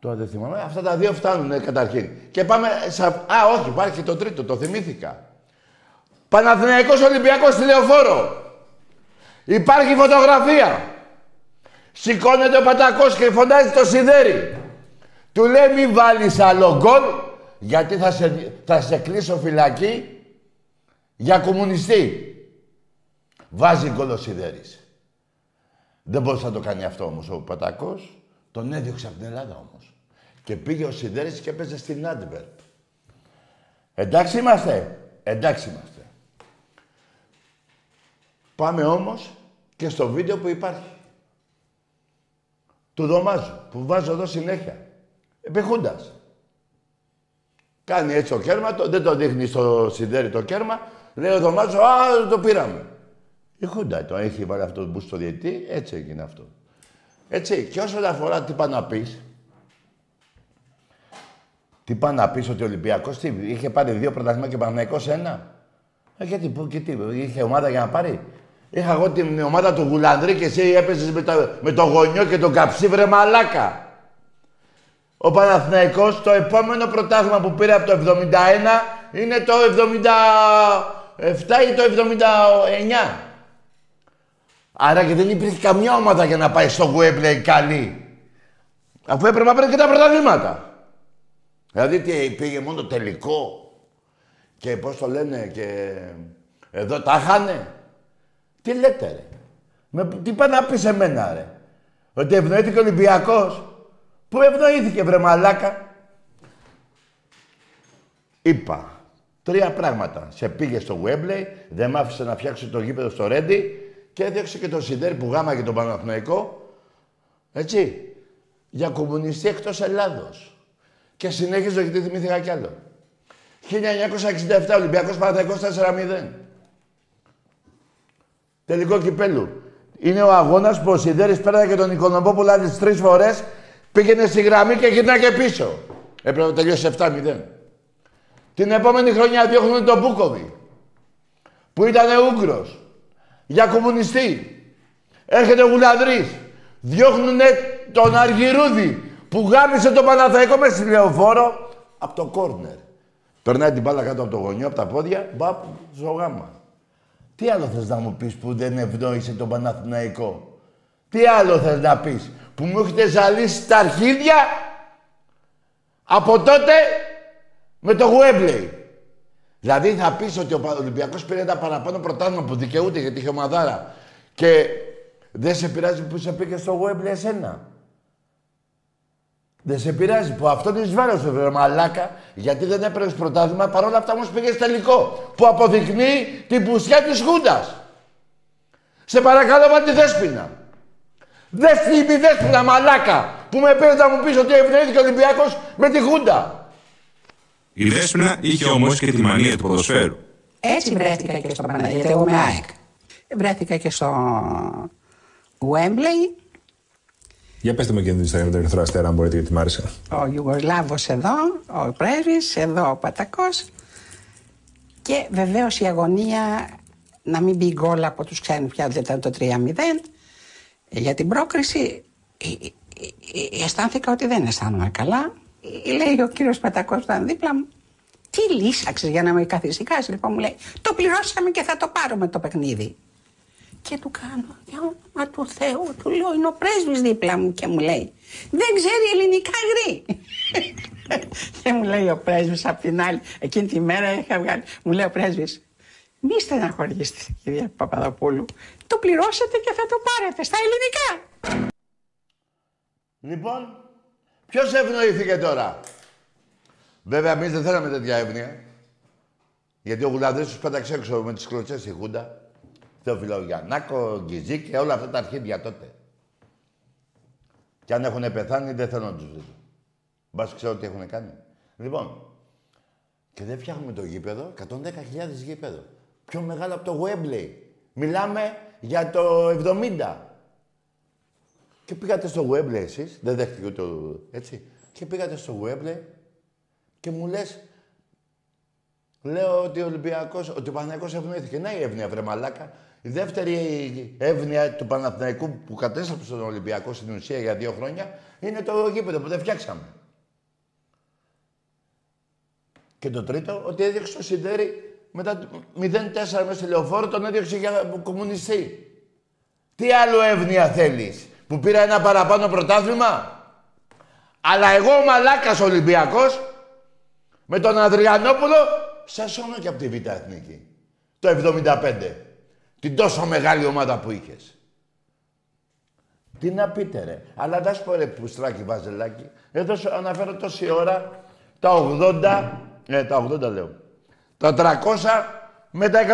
A: Τώρα δεν θυμάμαι. Αυτά τα δύο φτάνουν καταρχήν. Και πάμε σε... Α, όχι, υπάρχει το τρίτο, το θυμήθηκα. Παναθηναϊκός Ολυμπιακός τηλεοφόρο. Υπάρχει φωτογραφία. Σηκώνεται ο Πατακός και φωνάζει το σιδέρι. Του λέει μη βάλεις άλλο γκολ γιατί θα σε, θα σε κλείσω φυλακή για κομμουνιστή. Βάζει γκολ ο Σιδέρης. Δεν μπορούσε να το κάνει αυτό όμως ο Πατακός. Τον έδιωξε από την Ελλάδα όμως. Και πήγε ο Σιδέρης και έπαιζε στην Άντιβερπ. Εντάξει είμαστε. Εντάξει είμαστε. Πάμε όμως και στο βίντεο που υπάρχει. Του Δωμάζου, που βάζω εδώ συνέχεια. Επιχούντας. Κάνει έτσι το κέρμα, το, δεν το δείχνει στο σιδέρι το κέρμα. Λέει ο Δωμάζου, α, το πήραμε. Η Χούντα το έχει βάλει αυτό το μπου στο διετή, έτσι έγινε αυτό. Έτσι. Και όσον αφορά τι πάει να πεις, τι πάει να πεις ότι ο Ολυμπιακός τι, είχε πάρει δύο πρωταθλήματα και Παναγενικό ένα; Ε, γιατί, πού και τι, είχε ομάδα για να πάρει; Είχα εγώ την ομάδα του Γουλανδρή και εσύ έπαιζες με, με το γονιό και τον καψίβρε μαλάκα. Ο Παναθηναϊκός το επόμενο πρωτάθλημα που πήρε από το 71 είναι το 77 ή το 79. Άρα και δεν υπήρχε καμιά ομάδα για να πάει στο Wembley καλή. Αφού έπρεπε να παίρνει και τα πρωταθλήματα. Δηλαδή τι πήγε μόνο τελικό και πώς το λένε και εδώ τα χάνε. Τι λέτε ρε. Με, τι πάει να πεις εμένα ρε. Ότι ευνοήθηκε ο Ολυμπιακός. Πού ευνοήθηκε βρε μαλάκα. Είπα. Τρία πράγματα. Σε πήγε στο Wembley, δεν μ' άφησε να φτιάξω το γήπεδο στο Ρέντι και έδιωξε και τον Σιδέρ που γάμαγε τον Παναθηναϊκό. Έτσι. Για κομμουνιστή εκτός Ελλάδος. Και συνέχιζε γιατί θυμήθηκα κι άλλο. 1967 Ολυμπιακός Παναθηναϊκός 4-0. Τελικό κυπέλου. Είναι ο αγώνας που ο Σιδέρης πέρασε και τον Οικονομόπουλο άλλες τρεις φορές. Πήγαινε στη γραμμή και γυρνά πίσω. Έπρεπε να τελειώσει 7-0. Την επόμενη χρονιά διώχνουν τον Μπούκοβι. Που ήταν Ούγκρος για κομμουνιστή. Έρχεται ο Γουλαδρής. Διώχνουνε τον Αργυρούδη που γάμισε τον Παναθαϊκό με στη λεωφόρο από το κόρνερ. Περνάει την μπάλα κάτω από το γωνιό, από τα πόδια, μπαπ, στο γάμα. Τι άλλο θες να μου πεις που δεν ευνόησε τον Παναθηναϊκό; Τι άλλο θες να πεις που μου έχετε ζαλίσει τα αρχίδια από τότε με το Γουέμπλεϊ; Δηλαδή θα πεις ότι ο Ολυμπιακός πήρε ένα παραπάνω πρωτάθλημα που δικαιούται γιατί είχε ομαδάρα και δεν σε πειράζει που σε πήγε στο Γουέμπλεϊ εσένα. Δεν σε πειράζει που αυτό είναι βάρος σου, βρε μαλάκα, γιατί δεν έπαιρνε πρωτάθλημα, παρόλα αυτά όμως πήγε τελικό. Που αποδεικνύει την πουσιά της Χούντας. Σε παρακαλώ, βάλτε τη δέσπινα. Δες τη δέσπινα, μαλάκα, που με πήρε να μου πεις ότι ευνοήθηκε ο Ολυμπιακός με τη Χούντα.
C: Η δέσπινα είχε όμως και τη μανία του ποδοσφαίρου.
D: Έτσι βρέθηκα και στο Παναγιώτη, εγώ με ΑΕΚ. Βρέθηκα και στο Wembley
C: για πετε με και την ιστορία με τον Ερυθρό Αστέρα, αν μπορείτε, γιατί μ' άρεσε.
D: Ο Ιουγκοσλάβο εδώ, ο πρέσβη, εδώ ο Πατακός. Και βεβαίως η αγωνία να μην μπει γκολ από τους ξένους πια, δεν ήταν το 3-0. Για την πρόκριση αισθάνθηκα ότι δεν αισθάνομαι καλά. Λέει ο κύριος Πατακό που ήταν δίπλα μου, τι λύσαξες για να με καθησυχάσεις. Λοιπόν, μου λέει, Το πληρώσαμε και θα το πάρουμε το παιχνίδι. Και του κάνω, για όνομα του Θεού, του λέω, είναι ο πρέσβης δίπλα μου και μου λέει, δεν ξέρει ελληνικά γρή. και μου λέει ο πρέσβης απ' την άλλη, εκείνη τη μέρα είχα βγάλει, μου λέει ο πρέσβης, μη στεναχωρήσετε κυρία Παπαδοπούλου, το πληρώσετε και θα το πάρετε στα ελληνικά.
A: Λοιπόν, ποιος ευνοήθηκε τώρα; Βέβαια, εμείς δεν θέλαμε τέτοια εύνοια. Γιατί ο Γουλανδρής τους πέταξε έξω με τις κλωτσές στη Χούντα. Θεόφιλο Γιαννάκο, Γκυζί και όλα αυτά τα αρχίδια τότε. Και αν έχουν πεθάνει, δεν θέλω να τους δείτε. Μπας ξέρω τι έχουν κάνει. Λοιπόν, και δεν φτιάχνουμε το γήπεδο, 110.000 γήπεδο. Πιο μεγάλο από το Wembley. Μιλάμε για το 70. Και πήγατε στο Wembley εσείς, δεν δέχτηκε ούτε έτσι. Και πήγατε στο Wembley και μου λες, λέω ότι ο Ολυμπιακός, ότι ο Παναγιακός ευνοήθηκε. Ναι, η εύνοια, βρε μαλάκα. Η δεύτερη εύνοια του Παναθηναϊκού που κατέστρεψε τον Ολυμπιακό στην ουσία για δύο χρόνια είναι το γήπεδο που δεν φτιάξαμε. Και το τρίτο, ότι έδιωξε το Σιδέρι μετά 0-4 μέσα στη λεωφόρο, τον έδιωξε για κομμουνιστή. Τι άλλο εύνοια θέλεις, που πήρα ένα παραπάνω πρωτάθλημα. Αλλά εγώ ο Μαλάκας Ολυμπιακός, με τον Αδριανόπουλο, σας σώνω και από τη Β' Εθνική. Το 75. Την τόσο μεγάλη ομάδα που είχες. Τι να πείτε ρε. Αλλά να σου πω ρε πουστράκι βαζελάκι. Εδώ σου αναφέρω τόση ώρα τα 80, ε, τα 80 λέω. Τα 300 με τα 179.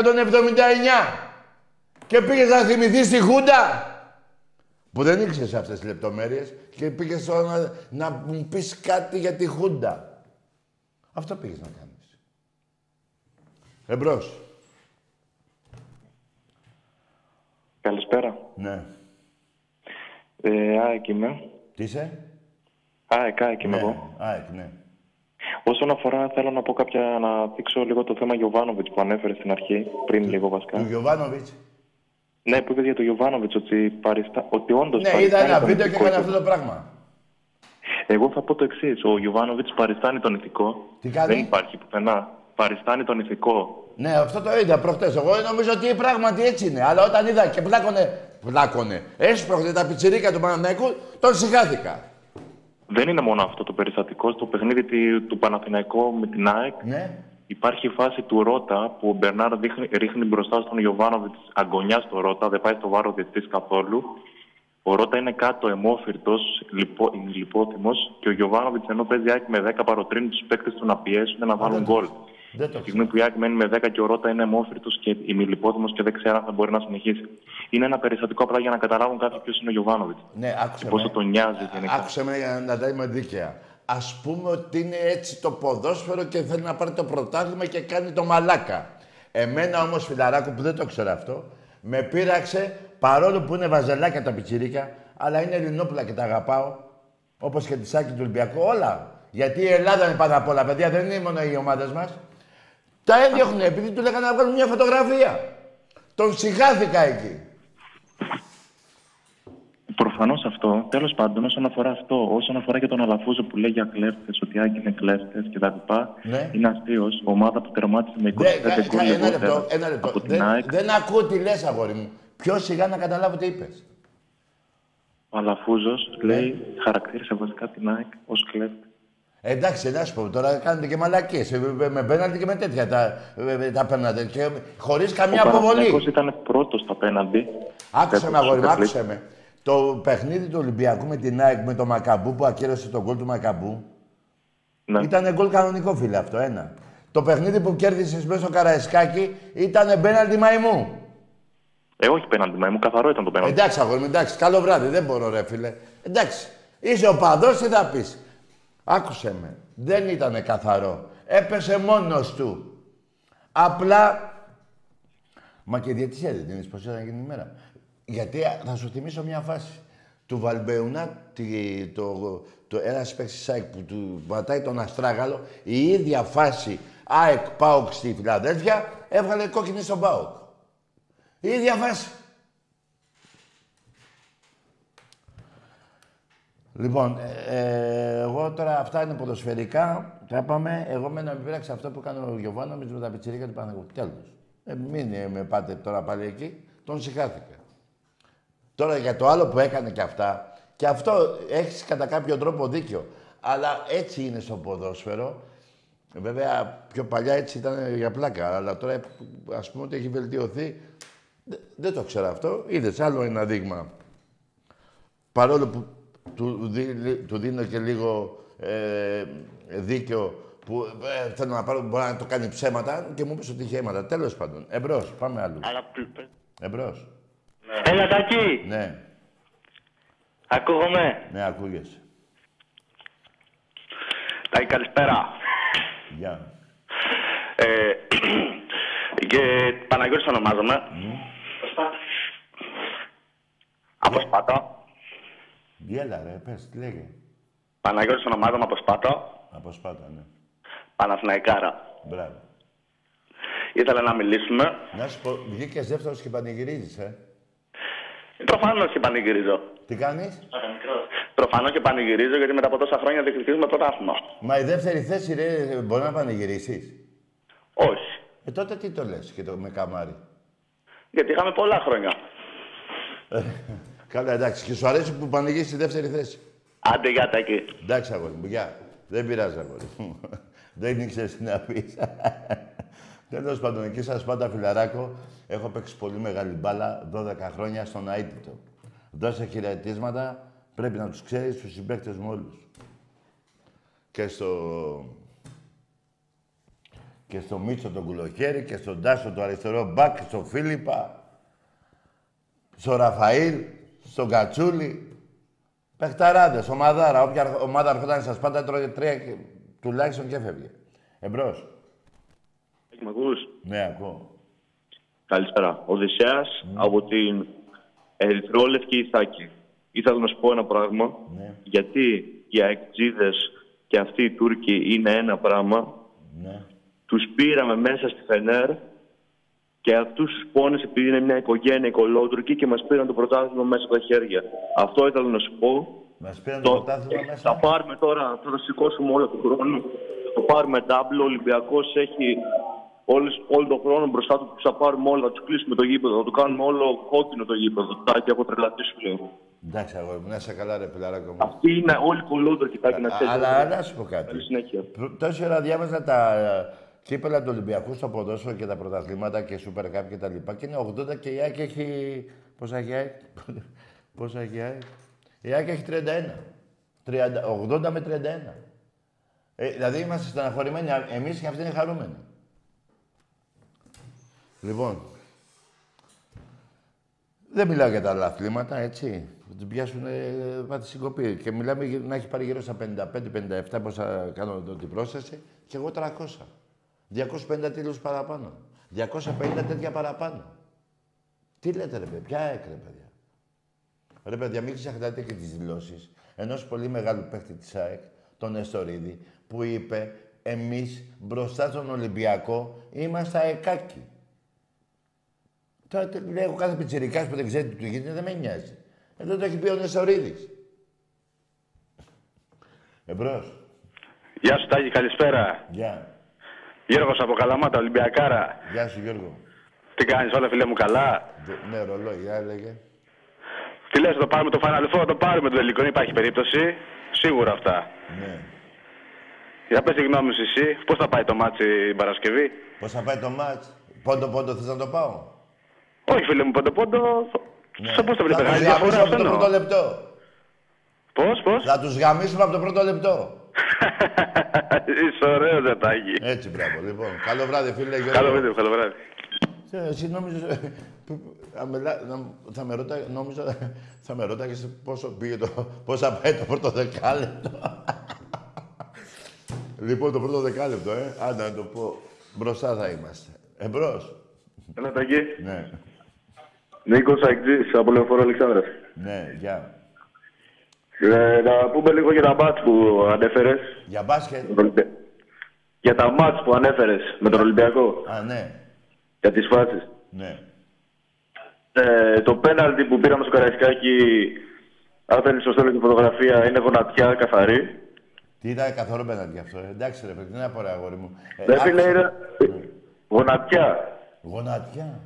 A: Και πήγες να θυμηθείς τη Χούντα; Που δεν ήξερες αυτές τις λεπτομέρειες και πήγες να, να μου πεις κάτι για τη Χούντα. Αυτό πήγες να κάνεις. Εμπρός.
E: Καλησπέρα.
A: Ναι.
E: Ε, ΑΕΚ είμαι.
A: Τι είσαι;
E: ΑΕΚ, ΑΕΚ είμαι
A: ναι.
E: εγώ.
A: ΑΕΚ, ναι.
E: Όσον αφορά, θέλω να πω κάποια, να δείξω λίγο το θέμα Γιωβάνοβιτς που ανέφερε στην αρχή, πριν λίγο βασικά.
A: Του Γιωβάνοβιτς.
E: Ναι, που είπε για τον Γιωβάνοβιτς ότι, παριστα... ότι όντως.
A: Ναι, είδα ένα βίντεο και έκανε αυτό το πράγμα.
E: Εγώ θα πω το εξής. Ο Γιωβάνοβιτς παριστάνει τον ηθικό.
A: Τι κάνει;
E: Δεν υπάρχει πουθενά. Παριστάνει τον ηθικό.
A: Ναι, αυτό το είδα προχτές. Εγώ νομίζω ότι πράγματι έτσι είναι. Αλλά όταν είδα και πλάκωνε. Πλάκωνε. Έσπρωχνε τα πιτσιρίκα του Παναθηναϊκού, τον συγχάθηκα.
E: Δεν είναι μόνο αυτό το περιστατικό. Στο παιχνίδι του Παναθηναϊκού με την ΑΕΚ
A: ναι.
E: Υπάρχει η φάση του Ρότα που ο Μπερνάρ ρίχνει μπροστά στον Ιωβάνοβιτς αγωνιάς στο Ρότα, δεν πάει στο βάρο διετή καθόλου. Ο Ρότα είναι κάτω αιμόφυρτο, λιπό, λιπόθυμο και ο Γιωβάνοβιτ ενώ παίζει άκη με 10 παροτρύνει τους παίκτες του να πιέσουν να βάλουν γκολ. Τη στιγμή που η Άκη μένει με 10 και ο Ρότα είναι αιμόφυρτο και ημιλιπόθυμο και δεν ξέρει αν θα μπορεί να συνεχίσει. Είναι ένα περιστατικό απλά για να καταλάβουν κάποιοι ποιος είναι ο Γιωβάνοβιτ.
A: Ναι, άκουσε.
E: Και πόσο τον νοιάζει γενικά.
A: Άκουσε με για να τα είμαι δίκαια. Α πούμε ότι είναι έτσι το ποδόσφαιρο και θέλει να πάρει το πρωτάθλημα και κάνει το μαλάκα. Εμένα όμως, φιλαράκο που δεν το ξέρω αυτό, με πείραξε παρόλο που είναι βαζελάκια τα πιτσιρίκα, αλλά είναι Ελληνόπουλα και τα αγαπάω. Όπως και τη Σάκη του Ολυμπιακού, όλα. Γιατί η Ελλάδα είναι πάνω απ' όλα, παιδιά, δεν είναι μόνο οι ομάδες μας. Τα έδιωχνε επειδή του λέγανε να βγάλουν μια φωτογραφία. Τον συγχάθηκα εκεί.
E: Προφανώς αυτό. Τέλος πάντων, όσον αφορά αυτό, όσον αφορά και τον Αλαφούζο που λέει για κλέφτες, ότι Άκη είναι κλέφτες κτλ.
A: Ναι.
E: Είναι αστείο. Ομάδα που τερμάτισε με 25
A: Δεν, κα- κα-
E: γκολ
A: ένα λεπτό,
E: λιγότερα
A: ένα λεπτό.
E: από την
A: Δεν,
E: ΑΕΚ.
A: δεν ακούω τι λες, αγόρι μου. Πιο σιγά να καταλάβω τι είπες.
E: Ο Αλαφούζος
A: Ναι.
E: λέει, χαρακτήρισε βασικά την ΑΕΚ ως κλέφτη.
A: Εντάξει, να σου πω, τώρα κάνετε και μαλακίες. Ε, Με με πέναλτι και με τέτοια τα, ε, τα παίρνατε. Και χωρίς καμία
E: ο
A: αποβολή.
E: Παναθηναϊκός ήταν πρώτος στα πέναντι.
A: Άκουσε με
E: Τέτοιος
A: αγόρι μου,
E: super league.
A: άκουσε με. Το παιχνίδι του Ολυμπιακού με την ΑΕΚ με το Μακαμπού που ακύρωσε τον γκολ του Μακαμπού
E: Ναι.
A: ήταν γκολ κανονικό, φίλε αυτό. Ένα. Το παιχνίδι που κέρδισες μέσα στο Καραϊσκάκι ήταν μπέναλτι μαϊμού.
E: Ε, όχι πέναντι, μα μου καθαρό ήταν το πέναντι.
A: Εντάξει, αγόρι μου, εντάξει. Καλό βράδυ, δεν μπορώ, ρε φίλε. Εντάξει. Είσαι ο παδός, τι θα πεις. Άκουσε με. Δεν ήταν καθαρό. Έπεσε μόνος του. Απλά... Μα και διαιτησία δεν είναι πως ήταν εκείνη η μέρα. Γιατί α, θα σου θυμίσω μια φάση. Του Βαλμπεουνά, τη- το, το, ένας παίκτης της ΑΕΚ που του πατάει τον Αστράγαλο, η ίδια φάση ΑΕΚ ΠΑΟΚ στη Φιλαδέλφια, έβγαλε κόκκινη στον ΠΑΟΚ. Η ίδια φάση. Λοιπόν, ε, ε, εγώ τώρα αυτά είναι ποδοσφαιρικά. Τα είπαμε. Εγώ με να μην πειράξει αυτό που κάνει ο Γιωβάνο με τα πιτσιρίκια του Παναγού. Τέλος. Ε, μην ε, με πάτε τώρα πάλι εκεί. Τον συγχάθηκα. Τώρα για το άλλο που έκανε και αυτά, και αυτό έχεις κατά κάποιο τρόπο δίκιο. Αλλά έτσι είναι στο ποδόσφαιρο. Βέβαια, πιο παλιά έτσι ήταν για πλάκα. Αλλά τώρα, ας πούμε ότι έχει βελτιωθεί. Δε- Δεν το ξέρω αυτό. Είδες άλλο ένα δείγμα. Παρόλο που του, δι- του δίνω και λίγο ε, δίκιο που ε, θέλω να πάρω, μπορεί να το κάνει ψέματα και μου είπε ότι είχε αίματα. Τέλος πάντων. Εμπρός. Πάμε αλλού. Εμπρός.
F: Έλα, Τάκη.
A: Ναι.
F: Ακούγομαι.
A: Ναι, ακούγεσαι.
F: Τάκη, καλησπέρα.
A: Γεια.
F: Ε, και Παναγιώτης ονομάζομαι. Από Σπάτα.
A: Γέλα ρε, πες, τι λέγε.
F: Παναγιώτης ονομάζομαι από Σπάτα.
A: Από Σπάτα, ναι.
F: Παναθηναϊκάρα.
A: Μπράβο.
F: Ήθελα να μιλήσουμε.
A: Να σου πω, βγήκες δεύτερος και πανηγυρίζεις, ε.
F: Προφανώς και πανηγυρίζω.
A: Τι κάνεις;
F: Προφανώς και πανηγυρίζω γιατί μετά από τόσα χρόνια διεκδικήσουμε πρωτάθλημα.
A: Μα η δεύτερη θέση, ρε, μπορεί να πανηγυρίσεις;
F: Όχι.
A: Ε, τότε τι το λες και το με καμάρι;
F: Γιατί είχαμε πολλά χρόνια.
A: Καλά, εντάξει. Και σου αρέσει που πανηγύρισεις στη δεύτερη θέση;
F: Άντε, για Τάκη.
A: Εντάξει, αγόρι μου, γεια. Δεν πειράζει, αγόρι μου. Δεν ήξερες τι να πεις. Τέλος πάντων, εκεί σας πάντα φιλαράκο. Έχω παίξει πολύ μεγάλη μπάλα 12 χρόνια στον αίτητο. Δώσε χαιρετίσματα, πρέπει να τους ξέρεις τους συμπαίκτες μου όλους. Και στο. Και στο Μίτσο τον Κουλοχέρι και στον Τάσο το αριστερό μπακ, στο Φίλιππα, στο Ραφαήλ, στον Κατσούλη. Πεχταράδε, ομαδάρα. Όποια ομάδα έρχονταν σας πάντα τρώγε τρία και- τουλάχιστον και έφευγε. Εμπρός.
E: Με ακούς;
A: Ναι, ακούω.
E: Καλησπέρα. Οδυσσέας από την Ερυθρόλευκη Ιθάκη. Ήθελα να σου πω ένα πράγμα.
A: Ναι.
E: Γιατί οι αεκτζίδες και αυτοί οι Τούρκοι είναι ένα πράγμα.
A: Ναι.
E: Τους πήραμε μέσα στη Φενέρ και αυτούς τους πόνες επειδή είναι μια οικογένεια οικολότουρκη και μας πήραν το πρωτάθλημα μέσα από τα χέρια. Αυτό ήθελα να σου πω.
A: Μας πήραν το
E: Το,
A: πρωτάθλημα
E: θα
A: μέσα.
E: πάρουμε τώρα, θα το σηκώσουμε όλο τον χρόνο. Θα πάρουμε τάμπλο. Ο Ολυμπιακός έχει όλες, όλο τον χρόνο μπροστά του που θα πάρουμε όλα. Θα τους κλείσουμε το γήπεδο. Θα το κάνουμε όλο κόκκινο το γήπεδο. Τάκι, έχω τρελαθεί σου λέω.
A: Εντάξει, αγόρι μου, να είσαι καλά, ρε φιλαράκο μου.
E: Αυτοί είναι όλοι κολόντροι και τάκι να
A: Α-
E: ξέρει.
A: Αλλά να σου πω κάτι.
E: Καλή συνέχεια.
A: Προ- Τόση ώρα διάβαζα τα ε, κύπελα του Ολυμπιακού στο ποδόσφαιρο και τα πρωταθλήματα και Super Cup και τα λοιπά. Και είναι 80 και η ΑΕΚ έχει. Πόσα έχει η ΑΕΚ; Πόσα έχει η ΑΕΚ; Η ΑΕΚ έχει 31. 30, 80 με 31. Ε, δηλαδή είμαστε στεναχωρημένοι εμείς και αυτοί είναι χαρούμενοι. Λοιπόν, δεν μιλάω για τα άλλα αθλήματα, έτσι. Θα του πιάσουν ε, πάτη συγκοπή. Και μιλάμε για να έχει πάρει γύρω στα 55-57 πόσα κάνω εδώ την πρόσθεση και εγώ 300. 250 τίτλους παραπάνω. 250 τέτοια παραπάνω. Τι λέτε ρε παιδιά, ποια έκρε παιδιά. Ρε παιδιά, μην ξεχνάτε και τις δηλώσεις ενός πολύ μεγάλου παίκτη της ΑΕΚ, τον Εστορίδη, που είπε εμείς μπροστά στον Ολυμπιακό είμαστε αεκάκι. Τώρα τι λέει, εγώ κάθε πιτσιρικάς που δεν ξέρει τι του γίνεται δεν με νοιάζει. Εδώ το έχει πει ο Νεσορίδης. Εμπρός.
F: Γεια σου Τάκη, καλησπέρα.
A: Γεια.
F: Γιώργος από Καλαμάτα, Ολυμπιακάρα.
A: Γεια σου Γιώργο.
F: Τι κάνεις όλα φίλε μου καλά;
A: Δε- Ναι, ρολόι, για έλεγε.
F: Τι λες, το πάρουμε το Final Four, το πάρουμε το τελικό, δεν υπάρχει περίπτωση. Σίγουρα αυτά.
A: Ναι.
F: Για πες τη γνώμη σου εσύ, πώς θα πάει το μάτσι την Παρασκευή;
A: Πώς θα πάει το μάτς; Πόντο πόντο θες να το πάω;
F: Όχι φίλε μου, πόντο πόντο. Σε πώς το
A: Ναι. Θα
F: βλέπεις,
A: τους
F: μεγάλη
A: γαμίσουμε
F: διαφορά
A: από το
F: αυτό
A: πρώτο
F: εννοώ.
A: λεπτό.
F: Πώς, πώς;
A: Θα τους γαμίσουμε από το πρώτο λεπτό.
F: Είσαι ωραίος Ζετάκη.
A: Έτσι, μπράβο. Λοιπόν, καλό βράδυ, φίλε Γιώργο.
F: Καλό βίντεο, καλό βράδυ.
A: Ε, Εσύ νόμιζες... ε, α, μιλά- να- Θα με ρώτα, νόμιζα, θα με ρώταγες πόσο πήγε το, πώς θα πάει το πρώτο δεκάλεπτο. λοιπόν, το πρώτο δεκάλεπτο, ε. Άντε να το πω. Μπροστά θα είμαστε. Εμπρός.
F: Έλα Τάκη.
A: Ναι,
F: Νίκος Αγκτζής από Λεωφόρο Αλεξάνδρας.
A: ναι, γεια.
F: Ε, να πούμε λίγο για τα μάτς που ανέφερες.
A: Για μπάσκετ;
F: Για τα μάτς που ανέφερες με τον Ολυμπιακό.
A: Α, ναι,
F: Για τις φάσεις.
A: ναι.
F: Ε, το πέναλτι που πήραμε στο Καραϊσκάκι, αν θέλεις σωστό τη φωτογραφία, είναι γονατιά καθαρή.
A: Τι ήταν καθόλου πέναντι αυτό. ε; Εντάξει, ρε παιδί, τι να πω, ρε αγόρι μου. Ε,
F: Δεν φίλε,
A: άκουσα-
F: είναι γονατιά.
A: Γονατιά;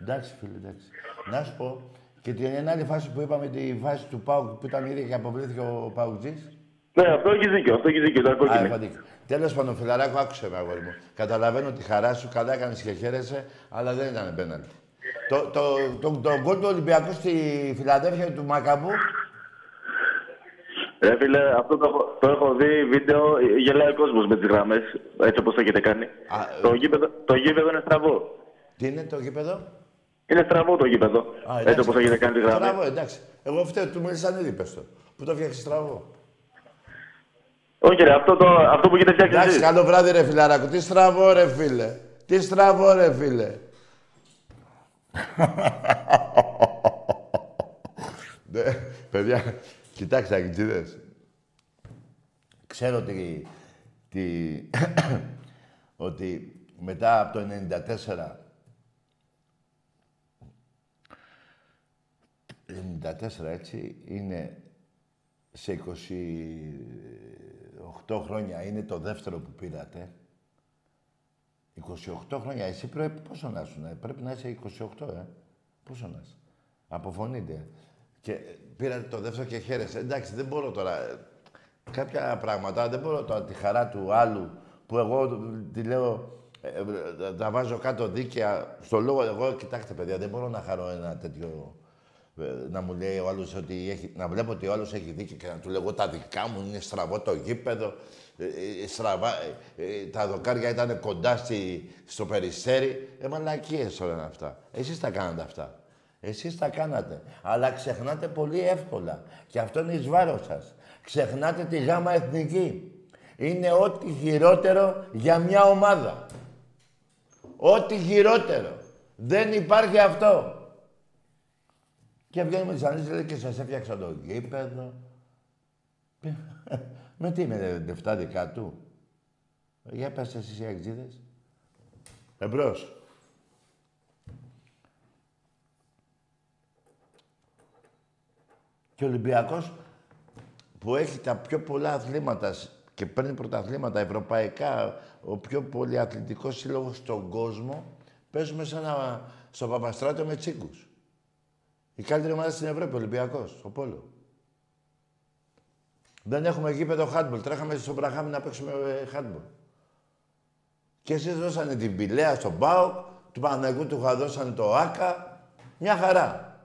A: Εντάξει, φίλε, εντάξει. Να σου πω, και την άλλη φάση που είπαμε, τη φάση του Πάουκ που ήταν ήδη και αποβλήθηκε ο Παουτζής.
F: Ναι, αυτό έχει δίκιο, αυτό έχει δίκιο, ήταν
A: Α,
F: κόκκινη.
A: έχω δίκιο. Τέλος πάντων, φιλαράκο, άκουσε με, αγόρι μου. Καταλαβαίνω τη χαρά σου, καλά έκανες και χαίρεσαι, αλλά δεν ήταν πέναλτι. Το, το, το, το, γκολ του Ολυμπιακού στη Φιλαδέλφια του Μακαμπού,
F: Ρε φίλε, αυτό το, έχω- το έχω δει βίντεο, γελάει ο κόσμος με τις γραμμές, έτσι όπως το έχετε κάνει.
A: Α, ε.
F: το, γήπεδο, το γήπεδο είναι στραβό.
A: τι είναι το γήπεδο;
F: Είναι στραβό το γήπεδο,
A: Α,
F: έτσι όπως έχετε κάνει τις γραμμές.
A: Στραβό, εντάξει. Εγώ φταίω, του μίλησαν ήδη, πες το. Που το φτιάξεις στραβό;
F: Όχι ρε, αυτό, το, αυτό που έχετε φτιάξει
A: Εντάξει,
F: εσείς.
A: καλό βράδυ, ρε φιλαράκο. Τι στραβό, ρε φίλε. Τι στραβό, ρε φίλε. Ναι, παιδιά, κοιτάξτε, αγγιτζίδες. Ξέρω ότι, ότι, ότι μετά από το 94 94 έτσι είναι σε 28 χρόνια είναι το δεύτερο που πήρατε. 28 χρόνια. Εσύ πρέπει πόσο να σου, ε; πρέπει να είσαι 28, ε. Πόσο να είσαι. Αποφωνείτε. Και πήρατε το δεύτερο και χαίρεσαι. Εντάξει, δεν μπορώ τώρα. ε, Κάποια πράγματα δεν μπορώ τώρα τη χαρά του άλλου που εγώ τη λέω, ε, ε, τα βάζω κάτω δίκαια. Στο λόγο εγώ, κοιτάξτε παιδιά, δεν μπορώ να χαρώ ένα τέτοιο ε, να μου λέει ο άλλος ότι έχει, να βλέπω ότι ο άλλος έχει δίκιο και να του λέω εγώ τα δικά μου είναι στραβό το γήπεδο, ε, ε, στραβά, ε, ε, τα δοκάρια ήταν κοντά στη, στο περιστέρι. Ε, μαλακίες όλα είναι αυτά. Εσείς τα κάνατε αυτά. Εσείς τα κάνατε. Αλλά ξεχνάτε πολύ εύκολα. Και αυτό είναι εις βάρος σας. Ξεχνάτε τη γάμα εθνική. Είναι ό,τι χειρότερο για μια ομάδα. Ό,τι χειρότερο. Δεν υπάρχει αυτό. Και βγαίνουμε τις ανήσεις λέει και σας έφτιαξα το γήπεδο. με τι με λεφτά δικά του; Για πες εσείς οι αγγίδες. Εμπρός. Και ο Ολυμπιακός που έχει τα πιο πολλά αθλήματα σ- και παίρνει πρωταθλήματα ευρωπαϊκά, ο πιο πολυαθλητικός σύλλογος στον κόσμο, παίζουμε σαν ένα, στο Παπαστράτο με τσίγκους. Η καλύτερη ομάδα στην Ευρώπη, ο Ολυμπιακός, ο Πόλο. Δεν έχουμε γήπεδο χάντμπολ. Τρέχαμε στον Μπραχάμι να παίξουμε ε, χάντμπολ. Και εσείς δώσανε την Πηλαία στον ΠΑΟΚ, του Παναγικού του είχα δώσανε το ΆΚΑ. Μια χαρά.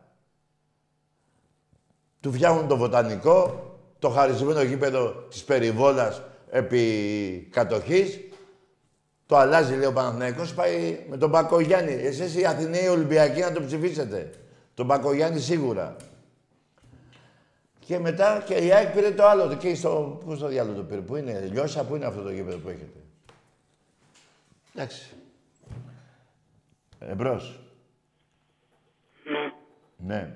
A: Του φτιάχνουν το βοτανικό, το χαρισμένο γήπεδο της περιβόλας επί κατοχής. Το αλλάζει, λέει ο Παναθηναϊκός, πάει με τον Πακογιάννη. Εσείς οι Αθηναίοι Ολυμπιακοί να το ψηφίσετε. Τον Πακογιάννη σίγουρα. Και μετά και η ΑΕΚ πήρε το άλλο. Και στο, πού στο διάλογο το πήρε, πού είναι, Λιώσα, πού είναι αυτό το γήπεδο που έχετε. Εντάξει. Εμπρός. Ναι,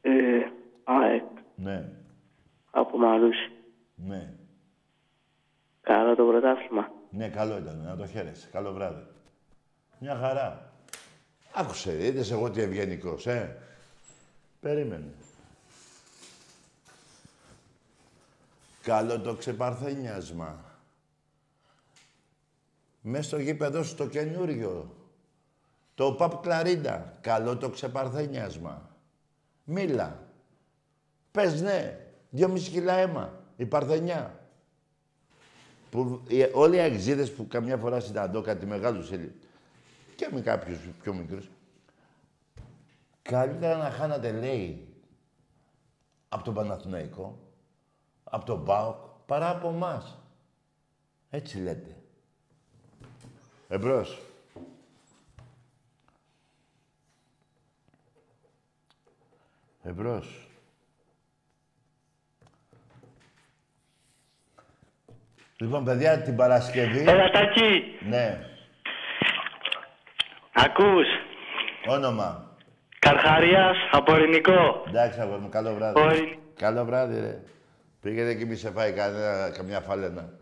G: Ε, ΑΕΚ
A: ναι,
G: από Μαρούσι.
A: ναι.
G: Καλό το πρωτάθλημα.
A: Ναι, καλό ήταν. Να το χαίρεσαι. Καλό βράδυ. Μια χαρά. Άκουσε, είδες εγώ τι ευγενικός, ε. Περίμενε. Καλό το ξεπαρθένιασμα. Μέσα στο γήπεδο στο καινούριο. Το Παπ Κλαρίντα. Καλό το ξεπαρθένιασμα. Μίλα. Πες ναι. Δύο μιση κιλά αίμα. Η παρθενιά. Που, οι, όλοι οι αγζίδες που καμιά φορά συναντώ κάτι μεγάλους και με κάποιους πιο μικρούς. Καλύτερα να χάνατε, λέει, από τον Παναθηναϊκό, από τον ΠΑΟΚ, παρά από εμάς. Έτσι λέτε. Εμπρός. Εμπρός. Λοιπόν, παιδιά, την Παρασκευή...
H: Έλα, Τάκη,
A: Ναι.
H: Ακούς;
A: Όνομα.
H: Καρχαρίας από ελληνικό.
A: Εντάξει, αγόρι μου, καλό βράδυ.
H: Όχι.
A: Καλό βράδυ, ρε. Πήγαινε και μη σε φάει κανένα, καμιά φάλαινα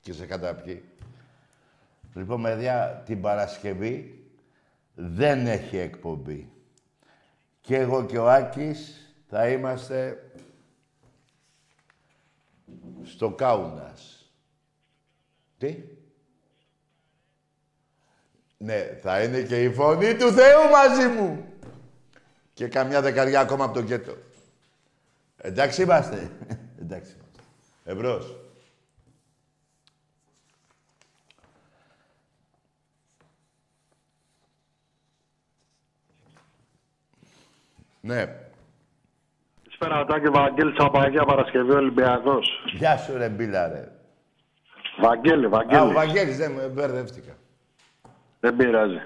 A: και σε καταπιεί. Λοιπόν, παιδιά, την Παρασκευή δεν έχει εκπομπή. Και εγώ και ο Άκης θα είμαστε στο Κάουνας. Τι; Ναι, θα είναι και η φωνή του Θεού μαζί μου. Και καμιά δεκαριά ακόμα από τον κέτο. Εντάξει είμαστε. Εντάξει είμαστε. Εμπρός. Ναι.
B: Καλησπέρα, Τάκη Βαγγέλης από Αγία Παρασκευή Ολυμπιακός.
A: Γεια σου ρε μπίλα ρε.
B: Βαγγέλη,
A: Α, ο
B: Βαγγέλης.
A: Βαγγέλης, δεν με μπερδεύτηκα.
B: Δεν πειράζει.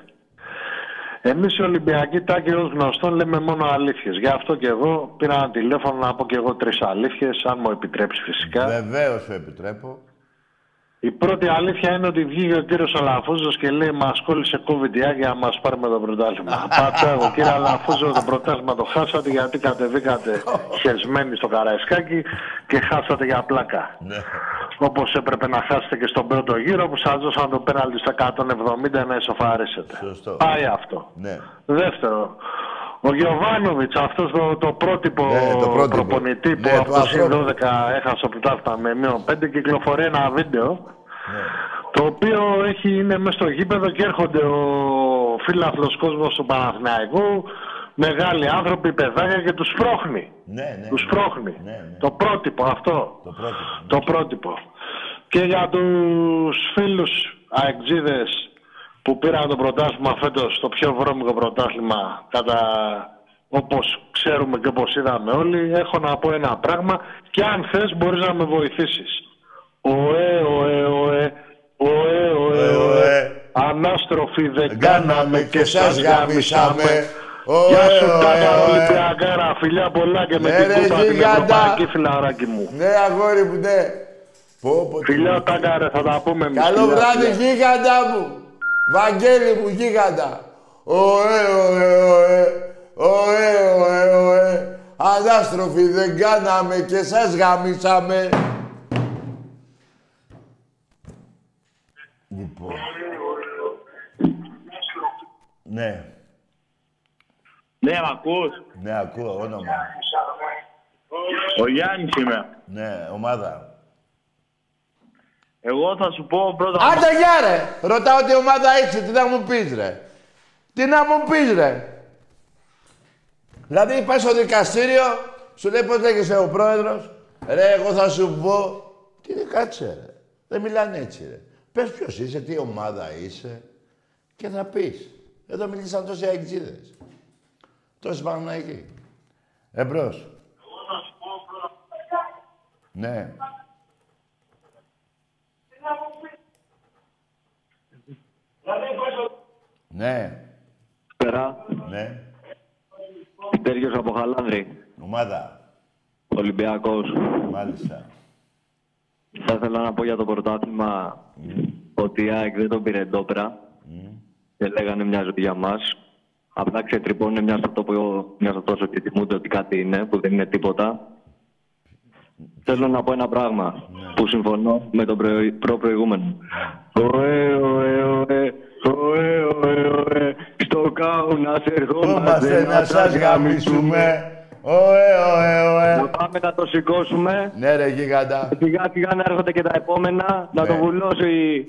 B: Εμείς οι Ολυμπιακοί, Τάκη, ως γνωστό, λέμε μόνο αλήθειες. Γι' αυτό και εγώ πήρα ένα τηλέφωνο να πω και εγώ τρεις αλήθειες, αν μου επιτρέψεις φυσικά.
A: Βεβαίως σου επιτρέπω.
B: Η πρώτη αλήθεια είναι ότι βγήκε ο κύριος Αλαφούζος και λέει: Μας κόλλησε COVID για να μας πάρουμε το πρωτάθλημα. Πατά εγώ, κύριε Αλαφούζο, το πρωτάθλημα το χάσατε γιατί κατεβήκατε χεσμένοι στο Καραϊσκάκι και χάσατε για πλάκα.
A: Ναι.
B: Όπω έπρεπε να χάσετε και στον πρώτο γύρο που σας δώσαν το πέναλτι στα 170 να ισοφαρίσετε.
A: Σωστό.
B: Πάει αυτό.
A: Ναι.
B: Δεύτερο, ο Γιωβάνοβιτς, αυτός το, το πρότυπο,
A: Ναι, το πρότυπο.
B: προπονητή που
A: Ναι,
B: από
A: του
B: το συν
A: ανθρώπου.
B: 12 έχασε το πρωτάθλημα με μείον 5, κυκλοφορεί ένα βίντεο
A: Ναι.
B: το οποίο έχει, είναι μέσα στο γήπεδο και έρχονται ο φίλαθλος κόσμος του Παναθηναϊκού, μεγάλοι άνθρωποι, παιδάκια και τους σπρώχνει.
A: Ναι, ναι.
B: Τους
A: ναι.
B: σπρώχνει.
A: Ναι, ναι.
B: Το πρότυπο αυτό.
A: Το πρώτο.
B: Το πρότυπο. Και για τους φίλους αεξίδες που πήραν το πρωτάθλημα φέτος, το πιο βρώμικο πρωτάθλημα κατά όπως ξέρουμε και όπως είδαμε όλοι, έχω να πω ένα πράγμα και αν θες μπορείς να με βοηθήσεις. Ωε, ωε, ωε, ωε, ωε, ωε, ανάστροφοι δεν κάναμε και σας γαμίσαμε. Γεια σου
A: Ωε,
B: Τάκα
A: ωε, ωε.
B: Ολυμπιακάρα, φιλιά πολλά και με
A: Ναι,
B: την
A: ρε,
B: κούπα την
A: γίγαντα.
B: ευρωπαϊκή φιλαράκι μου.
A: Ναι, αγόρι μου, ναι. Πω, πω, τι-
B: Φιλιά Τάκα ρε, θα τα πούμε εμείς.
A: Καλό
B: φιλιά,
A: βράδυ,
B: φιλιά.
A: γίγαντα μου. Βαγγέλη μου, γίγαντα. Ωε, ωε, ωε. Ωε, ωε, ωε. Ανάστροφοι δεν κάναμε και σας γαμίσαμε. Λοιπόν. Ναι,
H: Ναι, μ' ακούς;
A: ναι, ακούω όνομα.
H: Ο Γιάννης είμαι.
A: Ναι, ομάδα.
H: Εγώ θα σου πω πρώτα...
A: Άντε γεια ρε! Ρωτάω τι ομάδα είσαι, τι να μου πεις ρε. Τι να μου πεις ρε. Δηλαδή πας στο δικαστήριο, σου λέει πώς λέγεσαι ο πρόεδρος. Ρε, εγώ θα σου πω. Τι είναι, κάτσε ρε. Δεν μιλάνε έτσι ρε. Πες ποιος είσαι, τι ομάδα είσαι και θα πεις. Εδώ μιλήσαν τόσοι αεξίδες. Τόσοι Παναγικοί. Εμπρός. Ναι. Ναι.
I: Πέρα,
A: Ναι.
I: Τέργιος από Χαλάνδρη,
A: Ομάδα.
I: Ολυμπιακός.
A: Μάλιστα.
I: Θα ήθελα να πω για το πρωτάθλημα ότι η ΑΕΚ δεν τον πήρε εντόπερα και λέγανε μια ζωή για μας. Απλά ξετρυπώνουν μιας από, το που, μιας από τόσο και θυμούνται ότι κάτι είναι, που δεν είναι τίποτα. Θέλω να πω ένα πράγμα που συμφωνώ με τον προη- προ-προηγούμενο. Ωε, ωε, ωε, ωε, ωε, ωε, στο κάουνας
A: Είμαστε
I: ερχόμαστε
A: να σας γαμίσουμε. Ωε, ωε, ωε.
I: Πάμε να το σηκώσουμε.
A: Ναι, ρε γίγαντα.
I: Σιγά σιγά να έρχονται και τα επόμενα. Να
A: Ναι.
I: το βουλώσει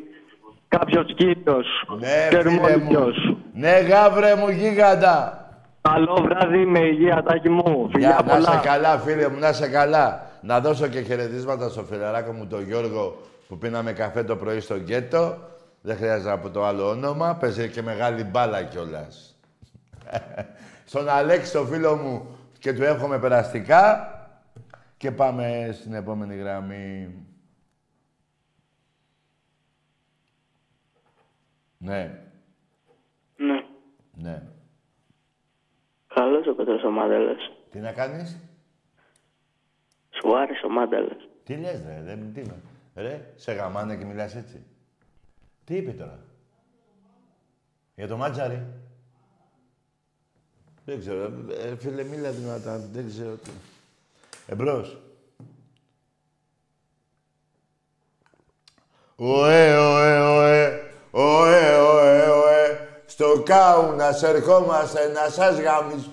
I: κάποιος κύριος.
A: Ναι,
I: Ξέρουμε
A: φίλε
I: όλοι
A: μου.
I: Ποιος.
A: Ναι, γάβρε μου γίγαντα.
I: Καλό βράδυ με υγεία, τάκι μου. Φιλιά
A: Γεια, να είσαι
I: πολλά.
A: καλά, φίλε μου, να είσαι καλά. Να δώσω και χαιρετίσματα στο φιλαράκο μου τον Γιώργο που πίναμε καφέ το πρωί στο γκέτο. Δεν χρειάζεται να πω το άλλο όνομα. Παίζει και μεγάλη μπάλα κιόλας. Στον Αλέξη, το φίλο μου, και του εύχομαι περαστικά. Και πάμε στην επόμενη γραμμή. Ναι,
G: Ναι.
A: Ναι.
G: Καλός ο Πέτρος ο Μάντελας.
A: Τι να κάνεις;
G: Σου άρεσε ο Μάντελας.
A: Τι λες ρε, δεν τι με. Ρε, σε γαμάνε και μιλάς έτσι. Τι είπε τώρα; Για το μάτζαρι. Δεν ξέρω. Ε, φίλε, μίλα δυνατά. Δεν ξέρω τι. Εμπρός. Ωε, ωε, ωε. Ωε, ωε, ωε. Στο κάουνας ερχόμαστε να σας γάμις.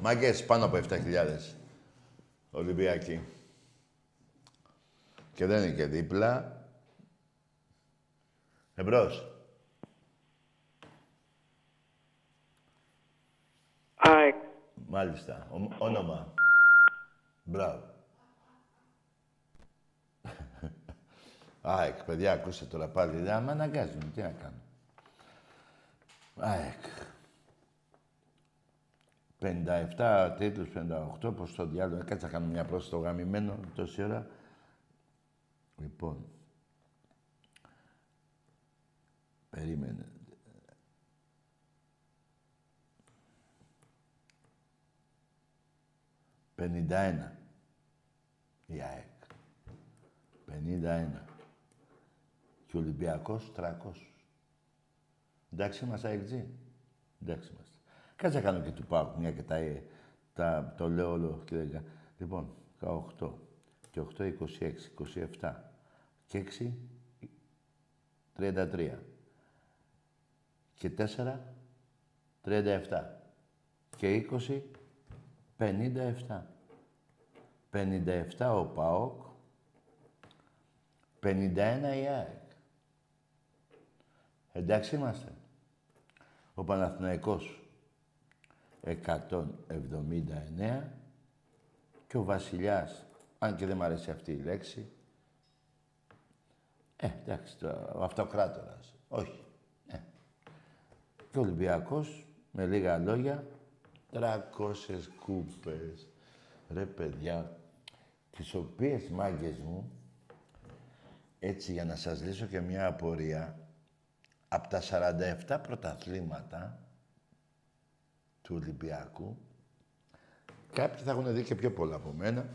A: Μάγκες, πάνω από 7.000. Ολυμπιακοί. Και δεν είναι και δίπλα. Εμπρός.
G: ΑΕΚ.
A: Μάλιστα. Ο- όνομα. Μπράβο. ΑΕΚ, παιδιά, ακούστε τώρα πάλι. Δεν με αναγκάζουν. Τι να κάνω. ΑΕΚ. 57 τίτλους, 58, πώς το διάλογο. Κάτσε να κάνω μια πρόσθεση στο γαμημένο τόση ώρα. Λοιπόν. Περίμενε. Πενήντα ένα. Η ΑΕΚ. Πενήντα ένα. Και ο Ολυμπιακός 300. Εντάξει είμαστε αεκτζή. Εντάξει είμαστε. Κάτσε να κάνω και του πάω μια και τα, ε, τα, το λέω όλο και δεν κα- Λοιπόν, 18. Και 8, 26, 27. Και 6, 33. Και 4, 37. Και 20, 57. 57 ο ΠΑΟΚ, 51 η ΑΕΚ. Εντάξει είμαστε. Ο Παναθηναϊκός 179 και ο Βασιλιάς, αν και δεν μου αρέσει αυτή η λέξη, ε, εντάξει, το, ο αυτοκράτορας. Όχι. Ε. Και ο Ολυμπιακός, με λίγα λόγια, 300 κούπες. Ρε παιδιά, τις οποίες μάγκες μου, έτσι για να σας λύσω και μια απορία, από τα 47 πρωταθλήματα του Ολυμπιακού, κάποιοι θα έχουν δει και πιο πολλά από μένα,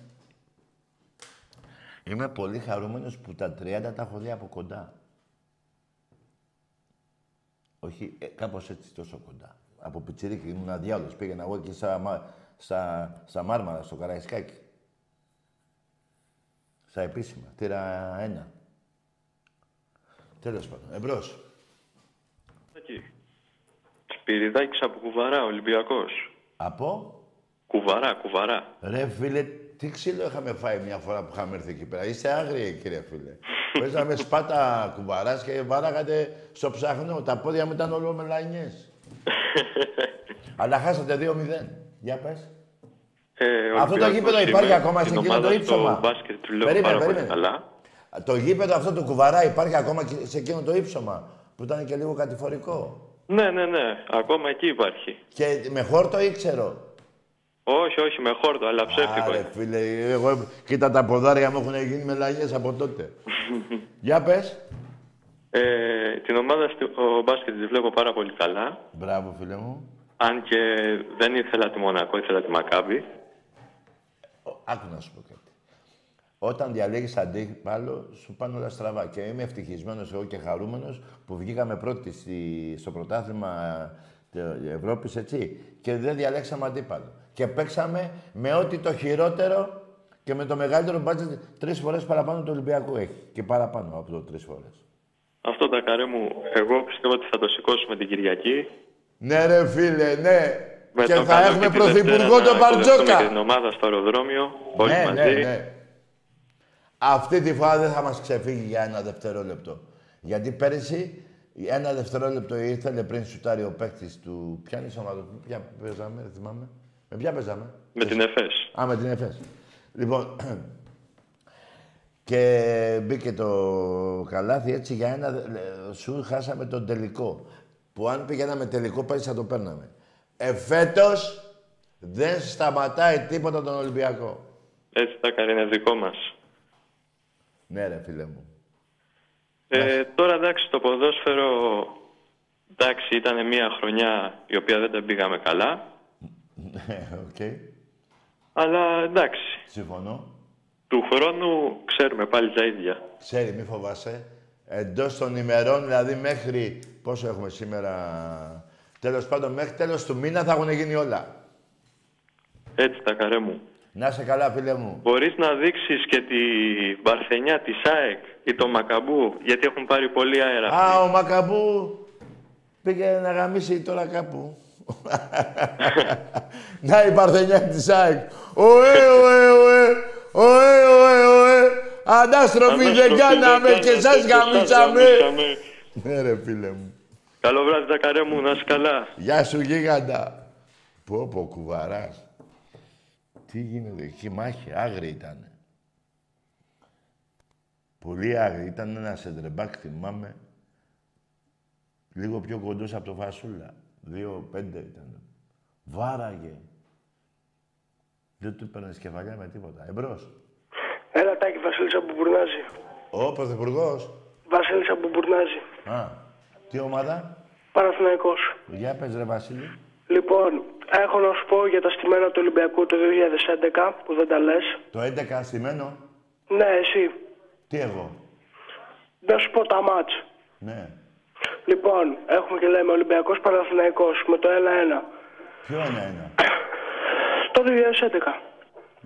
A: είμαι πολύ χαρούμενος που τα 30 τα έχω δει από κοντά. Όχι, ε, κάπως έτσι τόσο κοντά. Από πιτσιρίκι ήμουν αδιάολος. Πήγαινα εγώ και στα, μα- στα, στα Μάρμαρα, στο Καραϊσκάκι. Στα επίσημα. Τύρα ένα. Τέλος πάντων. Εμπρός.
J: Εκεί. Σπυριδάκης από Κουβαρά, Ολυμπιακός.
A: Από;
J: Κουβαρά, κουβαρά.
A: Ρε φίλε, τι ξύλο είχαμε φάει μια φορά που είχαμε έρθει εκεί πέρα; Είστε άγριοι, κύριε φίλε. Παίζαμε σπάτα κουβαράς και βάραγατε στο ψάχνο. Τα πόδια μου ήταν όλο μελανιές. Αλλά χάσατε 2-0. Για πες.
J: Ε, ο
A: Αυτό το
J: Ολυμπιακός
A: γήπεδο
J: είμαι
A: υπάρχει ακόμα σε
J: στην
A: εκείνο το
J: ομάδα
A: ύψωμα.
J: Στο μπάσκετ του λέω
A: Περίμενε,
J: πάρα πολύ
A: περίμενε.
J: καλά.
A: Το γήπεδο αυτό του κουβαρά υπάρχει ακόμα και σε εκείνο το ύψωμα. Που ήταν και λίγο κατηφορικό.
J: Ναι, ναι, ναι. Ακόμα εκεί υπάρχει.
A: Και με χόρτο ήξερο;
J: Όχι, όχι, με χόρτο, αλλά ψεύτικο.
A: Άρε
J: είναι.
A: φίλε, εγώ κοίτα τα ποδάρια μου έχουν γίνει μελαγιές από τότε. Για πες.
J: Ε, την ομάδα στο μπάσκετ τη βλέπω πάρα πολύ καλά.
A: Μπράβο φίλε μου.
J: Αν και δεν ήθελα τη Μονακό, ήθελα τη Μακάμπη.
A: Άκου να σου πω κάτι. Όταν διαλέγεις αντίπαλο, σου πάνε όλα στραβά. Και είμαι ευτυχισμένος εγώ και χαρούμενος που βγήκαμε πρώτοι στη, στο πρωτάθλημα Ευρώπης, έτσι. Και δεν διαλέξαμε αντίπαλο. Και παίξαμε με ό,τι το χειρότερο και με το μεγαλύτερο μπάτζετ τρεις φορές παραπάνω του Ολυμπιακού έχει. Και παραπάνω από το τρεις φορές.
J: Αυτό τα καρέ μου, εγώ πιστεύω ότι θα το σηκώσουμε την Κυριακή.
A: Ναι, ρε φίλε, ναι.
J: Με
A: Και
J: τον
A: θα
J: καλό
A: έχουμε
J: και τη Δευτέρα
A: πρωθυπουργό
J: να
A: τον
J: υποδεχτούμε
A: Μπαρτζόκα.
J: και την ομάδα στο αεροδρόμιο, όλοι
A: ναι,
J: μαζί.
A: ναι, ναι. Αυτή τη φορά δεν θα μας ξεφύγει για ένα δευτερόλεπτο. Γιατί πέρυσι ένα δευτερόλεπτο ήθελε πριν σουτάρει ο παίκτης του... Ποια είναι η ομάδα του, ποια παίζαμε, δεν θυμάμαι. Με ποια παίζαμε;
J: Με την ΕΦΕΣ.
A: Α, με την ΕΦΕΣ. Λοιπόν, και μπήκε το καλάθι έτσι για ένα ε, σου χάσαμε τον τελικό. Που αν πηγαίναμε τελικό πέρυσι θα το παίρναμε. Εφέτος δεν σταματάει τίποτα τον Ολυμπιακό.
J: Έτσι τα κάνει, είναι δικό μας.
A: Ναι ρε φίλε μου.
J: Ε, τώρα εντάξει, το ποδόσφαιρο εντάξει, ήταν μια χρονιά η οποία δεν τα πήγαμε καλά.
A: ΟΚ.
J: Αλλά εντάξει,
A: Συμφωνώ.
J: του χρόνου ξέρουμε πάλι τα ίδια.
A: Ξέρει, μη φοβάσαι. Εντός των ημερών, δηλαδή μέχρι. Πόσο έχουμε σήμερα. Τέλος πάντων, μέχρι τέλος του μήνα θα έχουν γίνει όλα.
J: Έτσι τα καρέ μου.
A: Να σε καλά, φίλε μου.
J: Μπορείς να δείξεις και τη Παρθενιά, τη ΣΑΕΚ ή το Μακαμπού, γιατί έχουν πάρει πολύ αέρα.
A: Α, ο Μακαμπού πήγε να γαμίσει τώρα κάπου. να η Παρθενιά της ΑΕΚ. Ωε, ωε, ωε. Ωε, ωε, ωε. Αντάστροφη δεν κάναμε και σας γαμίσαμε. Ναι ρε φίλε μου.
J: Καλό βράδυ τα καρέ μου, να είσαι καλά.
A: Γεια σου γίγαντα. Πω πω κουβαράς. Τι γίνεται, εκεί μάχη, άγρη ήταν. Πολύ άγρη. Ήταν ένας σεντρεμπάκ, θυμάμαι. Λίγο πιο κοντός από το Φασούλα. Δύο πέντε ήταν. Βάραγε. Δεν του έπαιρνες κεφαλιά με τίποτα. Εμπρός.
K: Έλα, Τάκη, Βασίλισσα που μπουρνάζει.
A: Ο Πρωθυπουργός.
K: Βασίλισσα που μπουρνάζει.
A: Α, τι ομάδα;
K: Παναθηναϊκός.
A: Για πες ρε Βασίλη.
K: Λοιπόν, έχω να σου πω για τα στημένα του Ολυμπιακού το 2011 που δεν τα λες.
A: Το 11 στημένο;
K: Ναι, εσύ.
A: Τι εγώ;
K: Να σου πω τα μάτς.
A: Ναι.
K: Λοιπόν, έχουμε και λέμε Ολυμπιακός Παναθηναϊκός με το 1-1.
A: Ποιο είναι ένα;
K: Το 2011.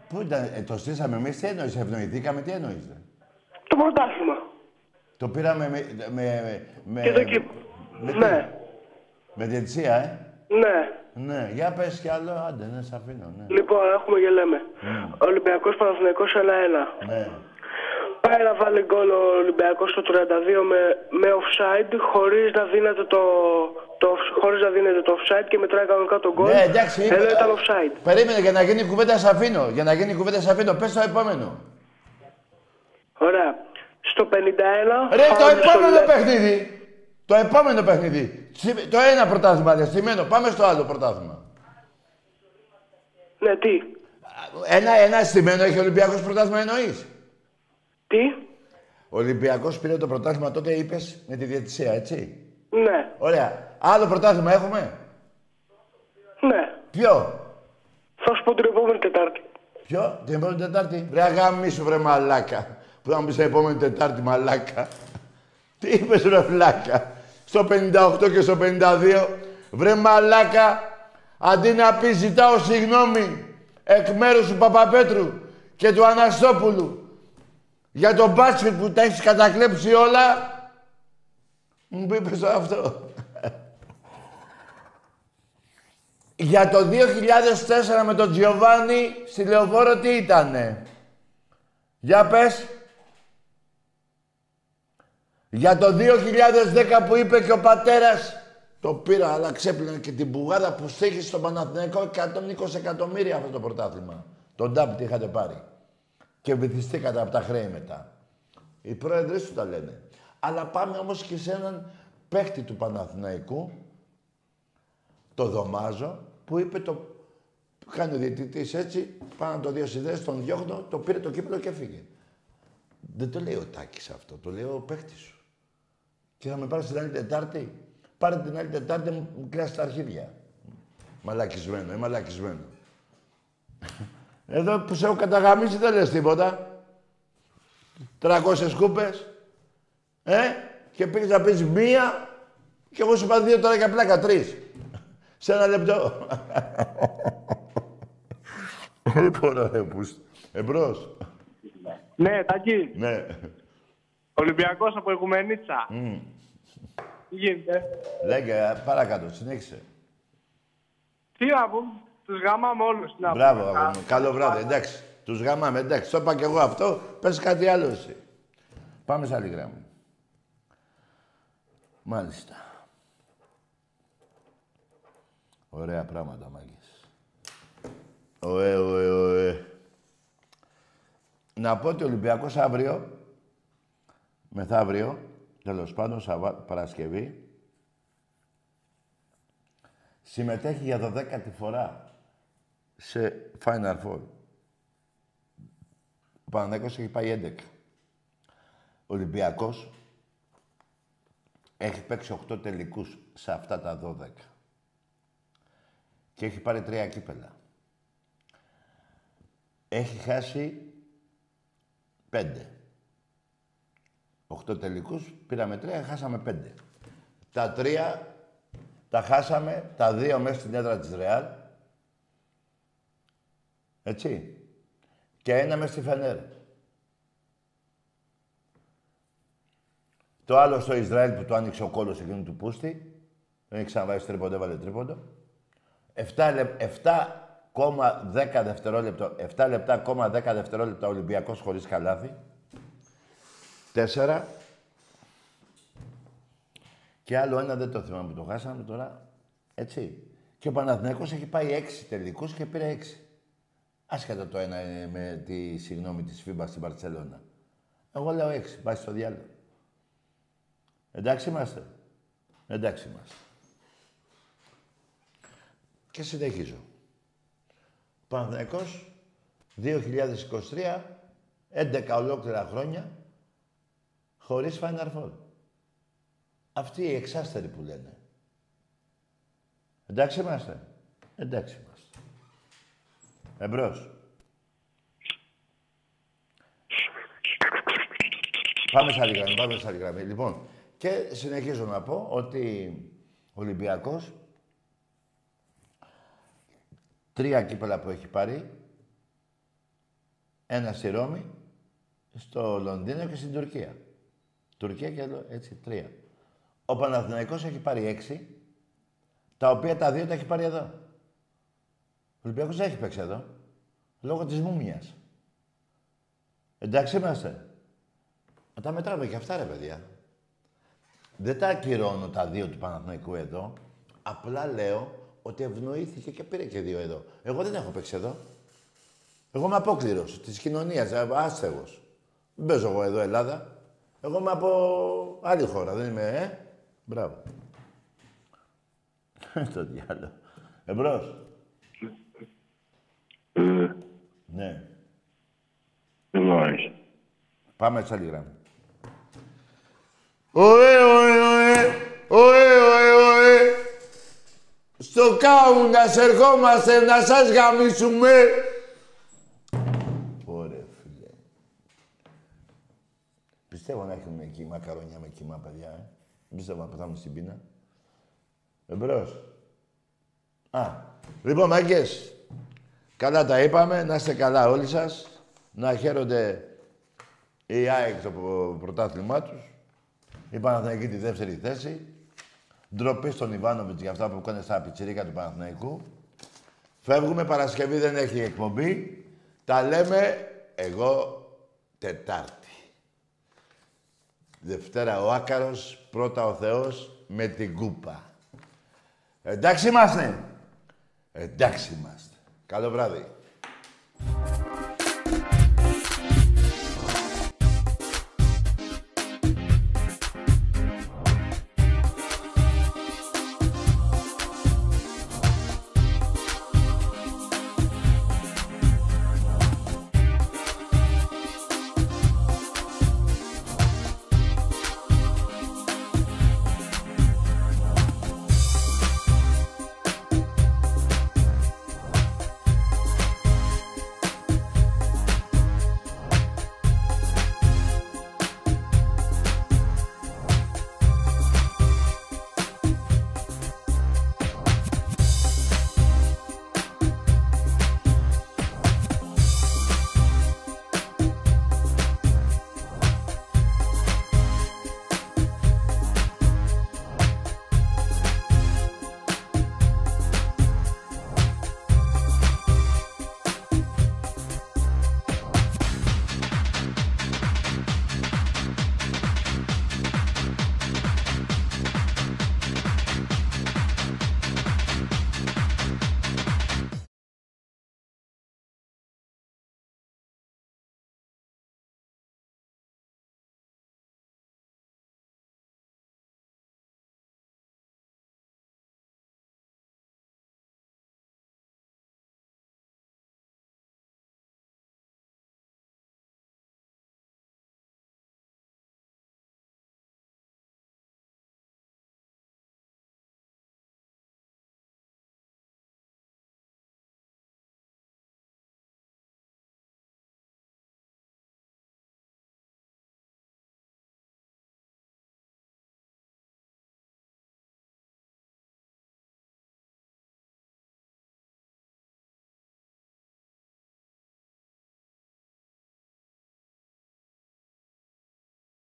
A: Πού ήταν, ε, το στήσαμε εμείς, τι εννοείς, ευνοηθήκαμε, τι εννοείς. ρε;
K: Το πρωτάθλημα.
A: Το πήραμε με. με, με
K: Και το κύπ-
A: με τι;
K: Ναι.
A: Με διετησία, ε;
K: Ναι.
A: Ναι, για πες κι άλλο, άντε, ναι, σ' αφήνω, ναι.
K: Λοιπόν, έχουμε και λέμε. Ολυμπιακός Παναθηναϊκός 1-1.
A: Ναι.
K: Πάει να βάλει γκολ ο Ολυμπιακός στο 32 με, με offside χωρίς να δίνεται το, το, χωρίς να δίνεται το offside και μετράει κανονικά τον γκολ.
A: Ναι, εντάξει,
K: Ενώ
A: είπε-
K: ήταν offside.
A: Περίμενε για να γίνει κουβέντα, σ' αφήνω. Για να γίνει κουβέντα, σ' αφήνω. Πες το επόμενο.
K: Ωραία. Στο 51...
A: Ρε, το
K: φάουλ στο
A: επόμενο
K: Λε-
A: παιχνίδι. Το επόμενο παιχνίδι. Συ- Το ένα πρωτάθλημα, ρε, στημένο. Πάμε στο άλλο πρωτάθλημα.
K: Ναι, τι;
A: Ένα, ένα στημένο έχει ο Ολυμπιακός πρωτάθλημα, εννοείς;
K: Τι;
A: Ο Ολυμπιακός πήρε το πρωτάθλημα τότε, είπες, με τη διαιτησία, έτσι;
K: Ναι.
A: Ωραία. Άλλο πρωτάθλημα έχουμε;
K: Ναι.
A: Ποιο;
K: Θα σου πω την επόμενη Τετάρτη.
A: Ποιο, την επόμενη Τετάρτη; Βρε αγάμισου, βρε μαλάκα. Που θα μου πεις την επόμενη Τετάρτη, μαλάκα. Τι είπες, ρε φλάκα. Στο 58 και στο 52. Βρε μαλάκα, αντί να πεις ζητάω συγγνώμη εκ μέρους του Παπαπέτρου και του Αναστόπουλου για τον μπάσκετ που τα έχεις κατακλέψει όλα, μου είπες το αυτό. Για το 2004 με τον Τζιοβάνι στη Λεωφόρο τι ήτανε; Για πες. Για το 2010 που είπε και ο πατέρας το πήρα αλλά ξέπλυνα και την πουγάδα που στήχει στο Παναθηναϊκό 120 εκατομμύρια αυτό το πρωτάθλημα. Τον τάπ τι είχατε πάρει. Και βυθιστήκατε από τα χρέη μετά. Οι πρόεδροι σου τα λένε. Αλλά πάμε όμως και σε έναν παίχτη του Παναθηναϊκού το Δωμάζο, που είπε το... Κάνει ο διαιτητής έτσι, πάνω να το δύο συνδέσεις, τον διώχνω, το πήρε το κύπελο και έφυγε. Δεν το λέει ο Τάκης αυτό, το λέει ο παίχτης σου. Και θα με πάρει την άλλη Τετάρτη. Πάρε την άλλη Τετάρτη, μου μου κλάσει τα αρχίδια. Μαλακισμένο, ε, μαλακισμένο. Εδώ που σε έχω καταγαμίσει δεν λες τίποτα. 300 κούπες. Ε, και πήγες να πεις μία και εγώ σου είπα δύο τώρα για πλάκα, τρεις. Σε ένα λεπτό. Δεν μπορώ, ρε, πούς. Εμπρός.
H: Ναι, Τάκη.
A: Ναι.
H: Ολυμπιακός από Οικουμενίτσα.
A: Μμ.
H: Τι γίνεται;
A: Λέγε, παρακάτω, συνέχισε.
H: Τι να πούμε, τους γαμάμε όλους. τι να
A: Μπράβο,
H: πούμε.
A: αγόρι μου. Καλό βράδυ. Εντάξει. Τους γαμάμε. Εντάξει. Το είπα και εγώ αυτό. Πες κάτι άλλο εσύ. Πάμε σε άλλη γράμμα. Μάλιστα. Ωραία πράγματα, μάγκες. Ωε, ωε, ωε. Να πω ότι ο Ολυμπιακός αύριο, μεθαύριο, τέλος πάντων, Σαββα... Παρασκευή, συμμετέχει για 12η φορά σε Final Four. Ο Παναθηναϊκός έχει πάει 11. Ο Ολυμπιακός έχει παίξει 8 τελικούς σε αυτά τα 12. Και έχει πάρει τρία κύπελα. Έχει χάσει 5. 8 τελικούς, πήραμε τρία, χάσαμε 5. Τα τρία τα χάσαμε, τα δύο μέσα στην έδρα της Ρεάλ. Έτσι. Και ένα μέσα στη Φενέρ. Το άλλο στο Ισραήλ που του άνοιξε ο κόλλος εκείνου του Πούστη. Δεν έχει ξαναβάσει τρίποντο, έβαλε τρίποντο. 7, λεπ, 7,10 δευτερόλεπτο, 7 λεπτά, 10 δευτερόλεπτα Ολυμπιακός χωρίς καλάθι. 4. Και άλλο ένα δεν το θυμάμαι που το χάσαμε τώρα. Έτσι. Και ο Παναθηναϊκός έχει πάει 6 τελικούς και πήρε 6. Άσχετα το ένα είναι με τη συγγνώμη της FIBA στην Παρτσελώνα. Εγώ λέω 6. Πάει στο διάλογο. Εντάξει είμαστε. Εντάξει είμαστε. Και συνεχίζω. Παναθηναϊκός 2023, 11 ολόκληρα χρόνια, χωρίς Final Four. Αυτοί οι εξάστεροι που λένε. Εντάξει είμαστε. Εντάξει είμαστε. Εμπρός. Πάμε σε άλλη γραμμή, πάμε σε άλλη γραμμή. Λοιπόν, και συνεχίζω να πω ότι ο Ολυμπιακός τρία κύπελα που έχει πάρει, ένα στη Ρώμη, στο Λονδίνο και στην Τουρκία. Τουρκία και εδώ, έτσι, τρία. Ο Παναθηναϊκός έχει πάρει έξι, τα οποία τα δύο τα έχει πάρει εδώ. Ο Ολυμπιακός δεν έχει παίξει εδώ, λόγω της μούμιας. Εντάξει είμαστε. Μα τα μετράμε και αυτά, ρε παιδιά. Δεν τα ακυρώνω τα δύο του Παναθηναϊκού εδώ. Απλά λέω ότι ευνοήθηκε και πήρε και δύο εδώ. Εγώ δεν έχω παίξει εδώ. Εγώ είμαι απόκληρος της κοινωνίας, άστεγος. Δεν παίζω εγώ εδώ Ελλάδα. Εγώ είμαι από άλλη χώρα, δεν είμαι, ε; Μπράβο. Στο διάλογο. Εμπρός. ναι.
F: Εδώ έχει.
A: Πάμε σε άλλη γραμμή. Ωε, ωε, ωε, ωε, ωε, ωε. Στο κάουνας ερχόμαστε να σας γαμίσουμε. Πιστεύω να έχουμε εκεί μακαρόνια με κύμα, παιδιά, ε. Δεν πιστεύω να πεθάνουμε στην πείνα. Εμπρός. Α, λοιπόν, μάγκες, καλά τα είπαμε. Να είστε καλά όλοι σας. Να χαίρονται η ΑΕΚ το πρωτάθλημά τους. Η Παναθηναϊκή τη δεύτερη θέση. Ντροπή στον Ιβάνοβιτς για αυτά που έκανε στα πιτσιρίκα του Παναθηναϊκού. Φεύγουμε, Παρασκευή δεν έχει εκπομπή. Τα λέμε εγώ Τετάρτη. Δευτέρα ο Άκαρος, πρώτα ο Θεός με την κούπα. Εντάξει είμαστε. Εντάξει είμαστε. Καλό βράδυ.